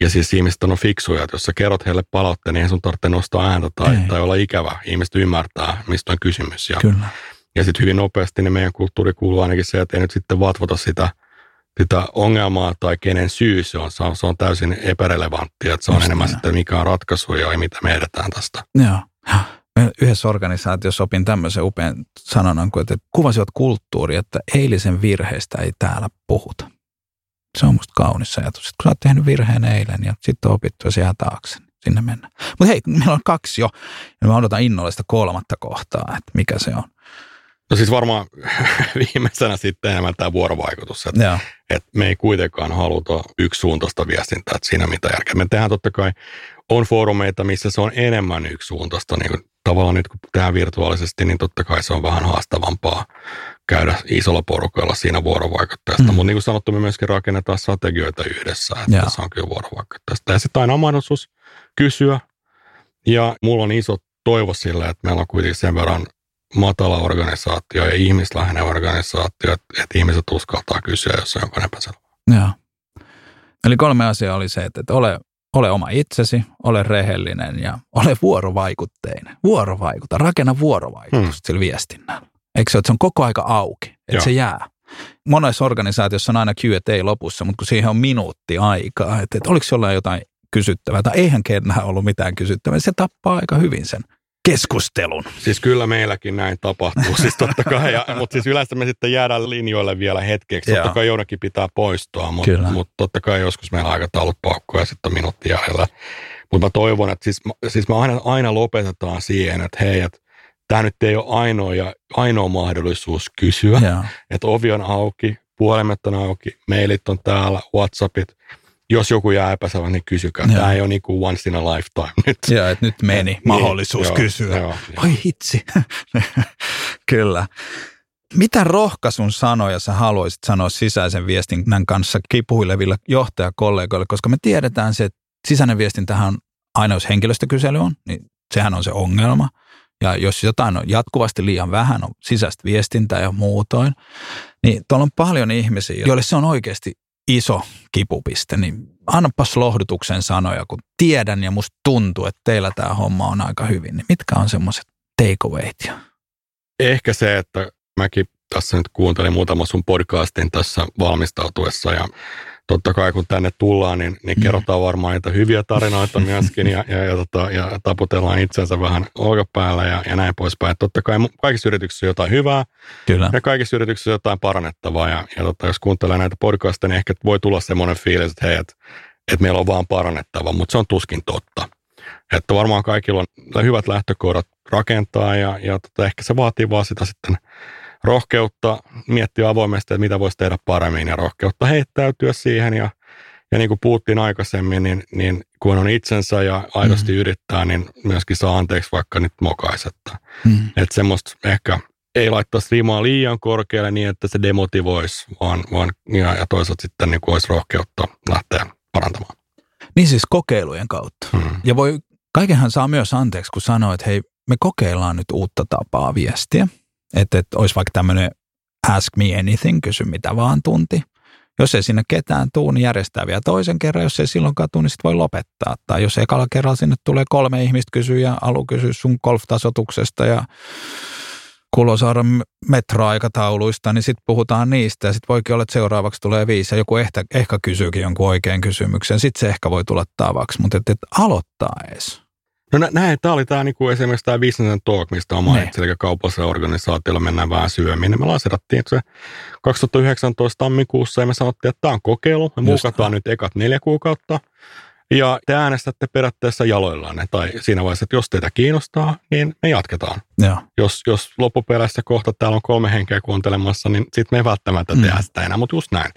ja siis ihmiset on fiksuja, että jos sä kerrot heille palautteen, niin ei sun tarvitse nostaa ääntä tai, tai olla ikävä. Ihmiset ymmärtää, mistä on kysymys. Ja, Kyllä. ja sitten hyvin nopeasti niin meidän kulttuuri kuuluu ainakin se, että ei nyt sitten vatvota sitä – sitä ongelmaa tai kenen syy se on. Se on, se on täysin epärelevanttia, että se on Just enemmän sitten mikä on ratkaisu ja mitä me edetään tästä. Joo. Yhdessä organisaatiossa opin tämmöisen upean sanonnan, että kuvasivat kulttuuri, että eilisen virheestä ei täällä puhuta. Se on musta kaunis ajatus. Että kun sä oot tehnyt virheen eilen ja sitten opittu ja se jää taakse, niin sinne mennään. Mutta hei, meillä on kaksi jo ja mä odotan innolla sitä kolmatta kohtaa, että mikä se on. No siis varmaan <laughs> viimeisenä sitten enemmän tämä vuorovaikutus, että, että me ei kuitenkaan haluta yksisuuntaista viestintää, että siinä mitä järkeä. Me tehdään totta kai, on foorumeita, missä se on enemmän yksisuuntaista, niin kuin tavallaan nyt kun tehdään virtuaalisesti, niin totta kai se on vähän haastavampaa käydä isolla porukalla siinä vuorovaikuttajasta. Mm. Mutta niin kuin sanottu, me myöskin rakennetaan strategioita yhdessä, että Joo. se on kyllä vuorovaikuttajasta. Ja sitten aina on mahdollisuus kysyä, ja mulla on iso toivo sille, että meillä on kuitenkin sen verran matala organisaatio ja ihmisläheinen organisaatio, että, että ihmiset uskaltaa kysyä, jos on jonkun epäselvä. Joo. Eli kolme asiaa oli se, että ole, ole oma itsesi, ole rehellinen ja ole vuorovaikutteinen. Vuorovaikuta, rakenna vuorovaikutusta hmm. sillä viestinnällä. Eikö se, että se on koko aika auki, että Joo. se jää. Monessa organisaatiossa on aina Q&A lopussa, mutta kun siihen on minuutti aikaa, että, että oliko jollain jotain kysyttävää tai eihän kenellä ollut mitään kysyttävää, se tappaa aika hyvin sen keskustelun. Siis kyllä meilläkin näin tapahtuu, siis totta kai, ja, mutta siis yleensä me sitten jäädään linjoille vielä hetkeksi, totta kai jonnekin pitää poistua, mutta, mutta totta kai joskus meillä aikataulut paukkuu ja sitten minuutti jäljellä. Mutta mä toivon, että siis, siis me aina, aina lopetetaan siihen, että hei, että tämä nyt ei ole ainoa, ja ainoa mahdollisuus kysyä, yeah. että ovi on auki, puhelimet on auki, mailit on täällä, Whatsappit, jos joku jää epäselvä, niin kysykää. Joo. Tämä ei ole niin kuin once in a lifetime <laughs> nyt. Joo, että nyt meni niin, mahdollisuus niin, kysyä. Joo, joo. Oi hitsi. <laughs> Kyllä. Mitä rohkaisun sanoja sä haluaisit sanoa sisäisen viestinnän kanssa kipuileville johtajakollegoille, koska me tiedetään se, että sisäinen viestintähän on aina jos henkilöstökysely on, niin sehän on se ongelma. Ja jos jotain on jatkuvasti liian vähän, on sisäistä viestintää ja muutoin, niin tuolla on paljon ihmisiä, joille se on oikeasti iso kipupiste, niin annapas lohdutuksen sanoja, kun tiedän ja musta tuntuu, että teillä tämä homma on aika hyvin, niin mitkä on semmoiset takeawayt? Ehkä se, että mäkin tässä nyt kuuntelin muutama sun podcastin tässä valmistautuessa ja totta kai kun tänne tullaan, niin, niin mm. kerrotaan varmaan niitä hyviä tarinoita myöskin ja, ja, ja, tota, ja taputellaan itsensä vähän olkapäällä ja, ja näin poispäin. Totta kai kaikissa yrityksissä on jotain hyvää Kyllä. ja kaikissa yrityksissä on jotain parannettavaa ja, ja tota, jos kuuntelee näitä podcasteja, niin ehkä voi tulla semmoinen fiilis, että hei, että, että meillä on vaan parannettava, mutta se on tuskin totta. Että varmaan kaikilla on hyvät lähtökohdat rakentaa ja, ja tota, ehkä se vaatii vaan sitä sitten rohkeutta miettiä avoimesti, että mitä voisi tehdä paremmin ja rohkeutta heittäytyä siihen ja, ja niin kuin puhuttiin aikaisemmin, niin, niin kun on itsensä ja aidosti mm. yrittää, niin myöskin saa anteeksi vaikka nyt mokaisetta. Mm. Että semmoista ehkä ei laittaisi rimaa liian korkealle niin, että se demotivoisi, vaan, vaan ja, ja toisaalta sitten niin kuin olisi rohkeutta lähteä parantamaan. Niin siis kokeilujen kautta. Mm. Ja voi, kaikenhan saa myös anteeksi, kun sanoo, että hei, me kokeillaan nyt uutta tapaa viestiä. Että, että olisi vaikka tämmöinen ask me anything, kysy mitä vaan tunti. Jos ei sinne ketään tuu, niin järjestää vielä toisen kerran. Jos ei silloinkaan tuu, niin sitten voi lopettaa. Tai jos ekalla kerralla sinne tulee kolme ihmistä kysyä ja alu kysyä sun golftasotuksesta ja Kulosaaren metroaikatauluista, niin sitten puhutaan niistä ja sitten voikin olla, että seuraavaksi tulee viisi ja joku ehkä, ehkä kysyykin jonkun oikean kysymyksen. Sitten se ehkä voi tulla tavaksi, mutta että et aloittaa edes. No nä, näin, tämä oli tämä niinku esimerkiksi tämä Business and Talk, mistä on mainitsin, eli kaupallisella organisaatiolla mennään vähän syömmin. Me lanserattiin se 2019 tammikuussa ja me sanottiin, että tämä on kokeilu, me muukataan nyt ekat neljä kuukautta. Ja te äänestätte periaatteessa jaloillanne, tai siinä vaiheessa, että jos teitä kiinnostaa, niin me jatketaan. Ja. Jos, jos loppupeleissä kohta täällä on kolme henkeä kuuntelemassa, niin sitten me ei välttämättä mm. tehdä sitä enää, mutta just näin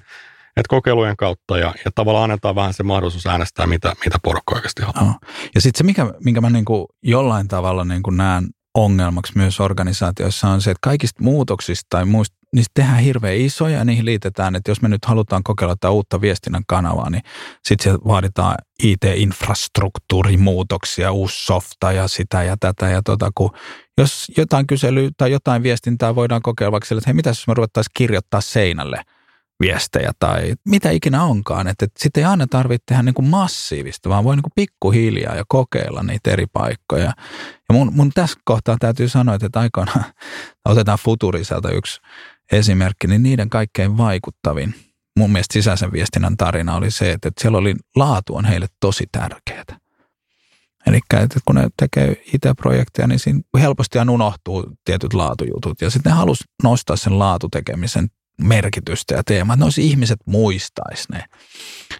että kokeilujen kautta ja, ja tavallaan annetaan vähän se mahdollisuus äänestää, mitä, mitä porukka oikeasti haluaa. No. Ja sitten se, mikä, minkä mä niin kuin jollain tavalla niin kuin näen ongelmaksi myös organisaatioissa on se, että kaikista muutoksista tai muista, niistä tehdään hirveän isoja ja niihin liitetään, että jos me nyt halutaan kokeilla tätä uutta viestinnän kanavaa, niin sitten vaaditaan IT-infrastruktuurimuutoksia, uusi softa ja sitä ja tätä. Ja tota, kun jos jotain kyselyä tai jotain viestintää voidaan kokeilla vaikka sille, että hei, mitä jos me ruvettaisiin kirjoittaa seinälle – viestejä tai mitä ikinä onkaan. Että, että sitten ei aina tarvitse tehdä niin kuin massiivista, vaan voi niin kuin pikkuhiljaa ja kokeilla niitä eri paikkoja. Ja mun, mun tässä kohtaa täytyy sanoa, että aikoinaan <laughs> otetaan Futuriselta yksi esimerkki, niin niiden kaikkein vaikuttavin mun mielestä sisäisen viestinnän tarina oli se, että, että siellä oli laatu on heille tosi tärkeää. Eli kun ne tekee IT-projekteja, niin siinä helposti unohtuu tietyt laatujutut. Ja sitten ne halusi nostaa sen laatutekemisen merkitystä ja teemaa, että olisi ihmiset muistaisi ne.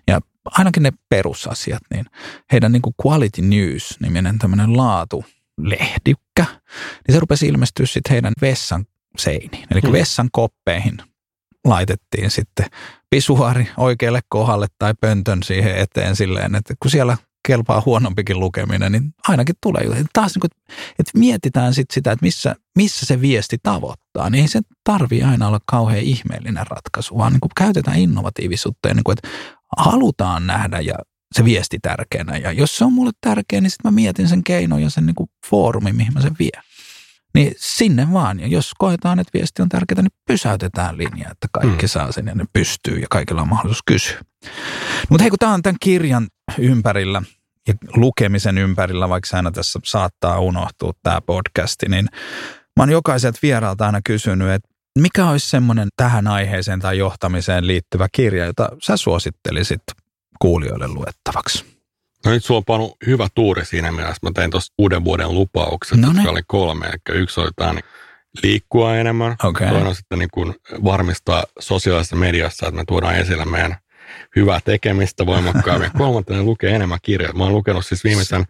Ja ainakin ne perusasiat, niin heidän niin kuin Quality News-niminen tämmöinen laatulehdykkä, niin se rupesi ilmestyä sitten heidän vessan seiniin. Eli hmm. vessan koppeihin laitettiin sitten pisuari oikealle kohdalle tai pöntön siihen eteen silleen, että kun siellä kelpaa huonompikin lukeminen, niin ainakin tulee. Taas niin kuin, että mietitään sit sitä, että missä, missä se viesti tavoittaa, niin ei se tarvi aina olla kauhean ihmeellinen ratkaisu, vaan niin kuin käytetään innovatiivisuutta ja niin kuin, että halutaan nähdä ja se viesti tärkeänä. Ja jos se on mulle tärkeä, niin sitten mä mietin sen keinon ja sen niin kuin foorumin, mihin mä sen vien. Niin sinne vaan. Ja jos koetaan, että viesti on tärkeää, niin pysäytetään linja, että kaikki mm. saa sen ja ne pystyy ja kaikilla on mahdollisuus kysyä. Mutta hei, kun tämä on tämän kirjan ympärillä ja lukemisen ympärillä, vaikka aina tässä saattaa unohtua tämä podcasti, niin mä oon jokaiselta vieraalta aina kysynyt, että mikä olisi semmoinen tähän aiheeseen tai johtamiseen liittyvä kirja, jota sä suosittelisit kuulijoille luettavaksi? No nyt sulla on pannut hyvä tuuri siinä mielessä. Mä tein tuossa uuden vuoden lupaukset, No niin. jotka oli kolme. Eli yksi oli tämä niin liikkua enemmän. Okei. Toinen on sitten niin kuin varmistaa sosiaalisessa mediassa, että me tuodaan esille meidän hyvää tekemistä voimakkaammin. Ja <laughs> Kolmantena lukee enemmän kirjoja. Mä oon lukenut siis viimeisen,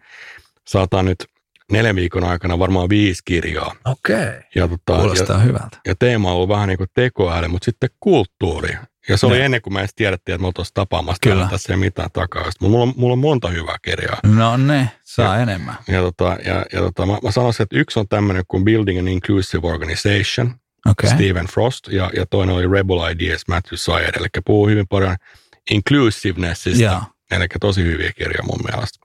saatan nyt neljän viikon aikana varmaan viisi kirjaa. Okei. Okay. Ja, tota, ja, Kuulostaa hyvältä. ja teema on ollut vähän niin kuin tekoäly, mutta sitten kulttuuri. Ja se oli Ne. ennen kuin me edes tiedettiin, että me oltaisiin tapaamassa. Kyllä. Tässä ei mitään takaa. Mulla, on, mulla on monta hyvää kirjaa. No ne, saa enemmän. Ja, tota, ja, ja tota, mä, mä sanoisin, että yksi on tämmöinen kuin Building an Inclusive Organization. Okay. Stephen Frost, ja, ja toinen oli Rebel Ideas, Matthew Syed, eli puhuu hyvin paljon inclusivenessista, eli tosi hyviä kirjoja mun mielestä.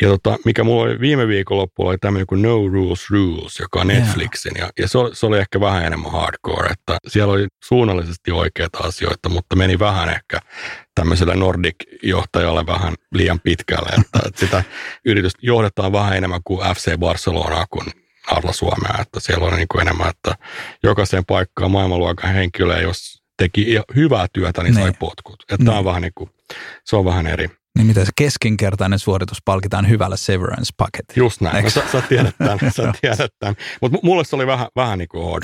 Ja tota, mikä mulla oli viime viikonloppuilla oli tämmöinen kuin No Rules Rules, joka on. Netflixin, ja, ja se, oli, se oli ehkä vähän enemmän hardcore, että siellä oli suunnallisesti oikeita asioita, mutta meni vähän ehkä tämmöiselle Nordic-johtajalle vähän liian pitkälle, että, että <laughs> sitä yritystä johdetaan vähän enemmän kuin FC Barcelonaa kuin Arla Suomea, että siellä on niin kuin enemmän, että jokaiseen paikkaan maailmanluokan henkilöä, jos teki hyvää työtä, niin sai Niin. potkut. Että tämä on Niin. vähän niin kuin, se on vähän eri. Niin miten se keskinkertainen suoritus palkitaan hyvällä severance-paketilla. Just näin. No, sä, sä tiedät tämän, sä <laughs> tiedät tämän. Mutta mulle se oli vähän, vähän niin kuin hard.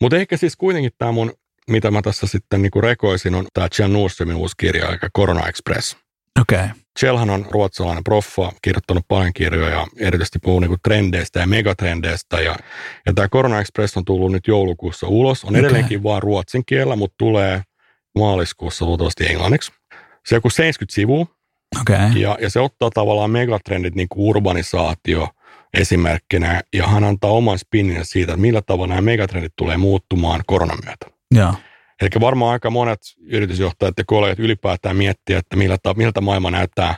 Mutta ehkä siis kuitenkin tämä mun, mitä mä tässä sitten niin kuin rekoisin, on tämä Jan Nordströmin uusi kirja, eli Corona Express. Okei. Okay. Kjellhan on ruotsalainen proffa, kirjoittanut paljon kirjoja, erityisesti puhuu niin kuin trendeistä ja megatrendeistä. Ja, ja tämä Corona Express on tullut nyt joulukuussa ulos. On Okei. edelleenkin vaan ruotsin kielellä, mutta tulee maaliskuussa luultavasti englanniksi. Se on joku 70 sivua. Okay. ja, ja se ottaa tavallaan megatrendit, niin kuin urbanisaatio esimerkkinä, ja hän antaa oman spinnin siitä, että millä tavalla nämä megatrendit tulee muuttumaan koronan myötä. Joo. Eli varmaan aika monet yritysjohtajat ja kollegat ylipäätään miettiä, että millä, ta- miltä maailma näyttää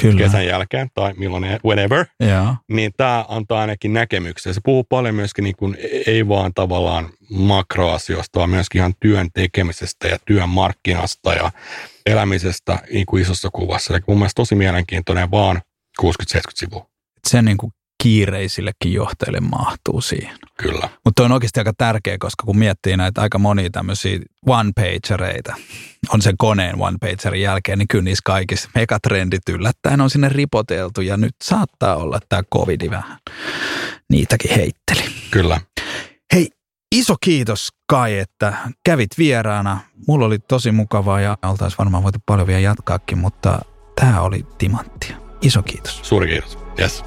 Kyllä. kesän jälkeen tai milloin, whenever, Joo. niin tämä antaa ainakin näkemyksiä. Se puhuu paljon myöskin niin kuin, ei vaan tavallaan makroasioista, vaan myöskin ihan työn tekemisestä ja työn markkinasta ja elämisestä niin kuin isossa kuvassa. Eli mun mielestä tosi mielenkiintoinen vaan 60-70 sivua. Se niin kuin kiireisillekin johtajille mahtuu siihen. Kyllä. Mutta on oikeasti aika tärkeä, koska kun miettii näitä aika monia tämmöisiä one-pagereita, on sen koneen one-pagerin jälkeen, niin kyllä niissä kaikissa megatrendit yllättäen on sinne ripoteltu ja nyt saattaa olla, että tämä covidi vähän niitäkin heitteli. Kyllä. Hei, iso kiitos Kai, että kävit vieraana. Mulla oli tosi mukavaa ja oltaisiin varmaan voitu paljon vielä jatkaakin, mutta tämä oli timanttia. Iso kiitos. Suuri kiitos. Yes.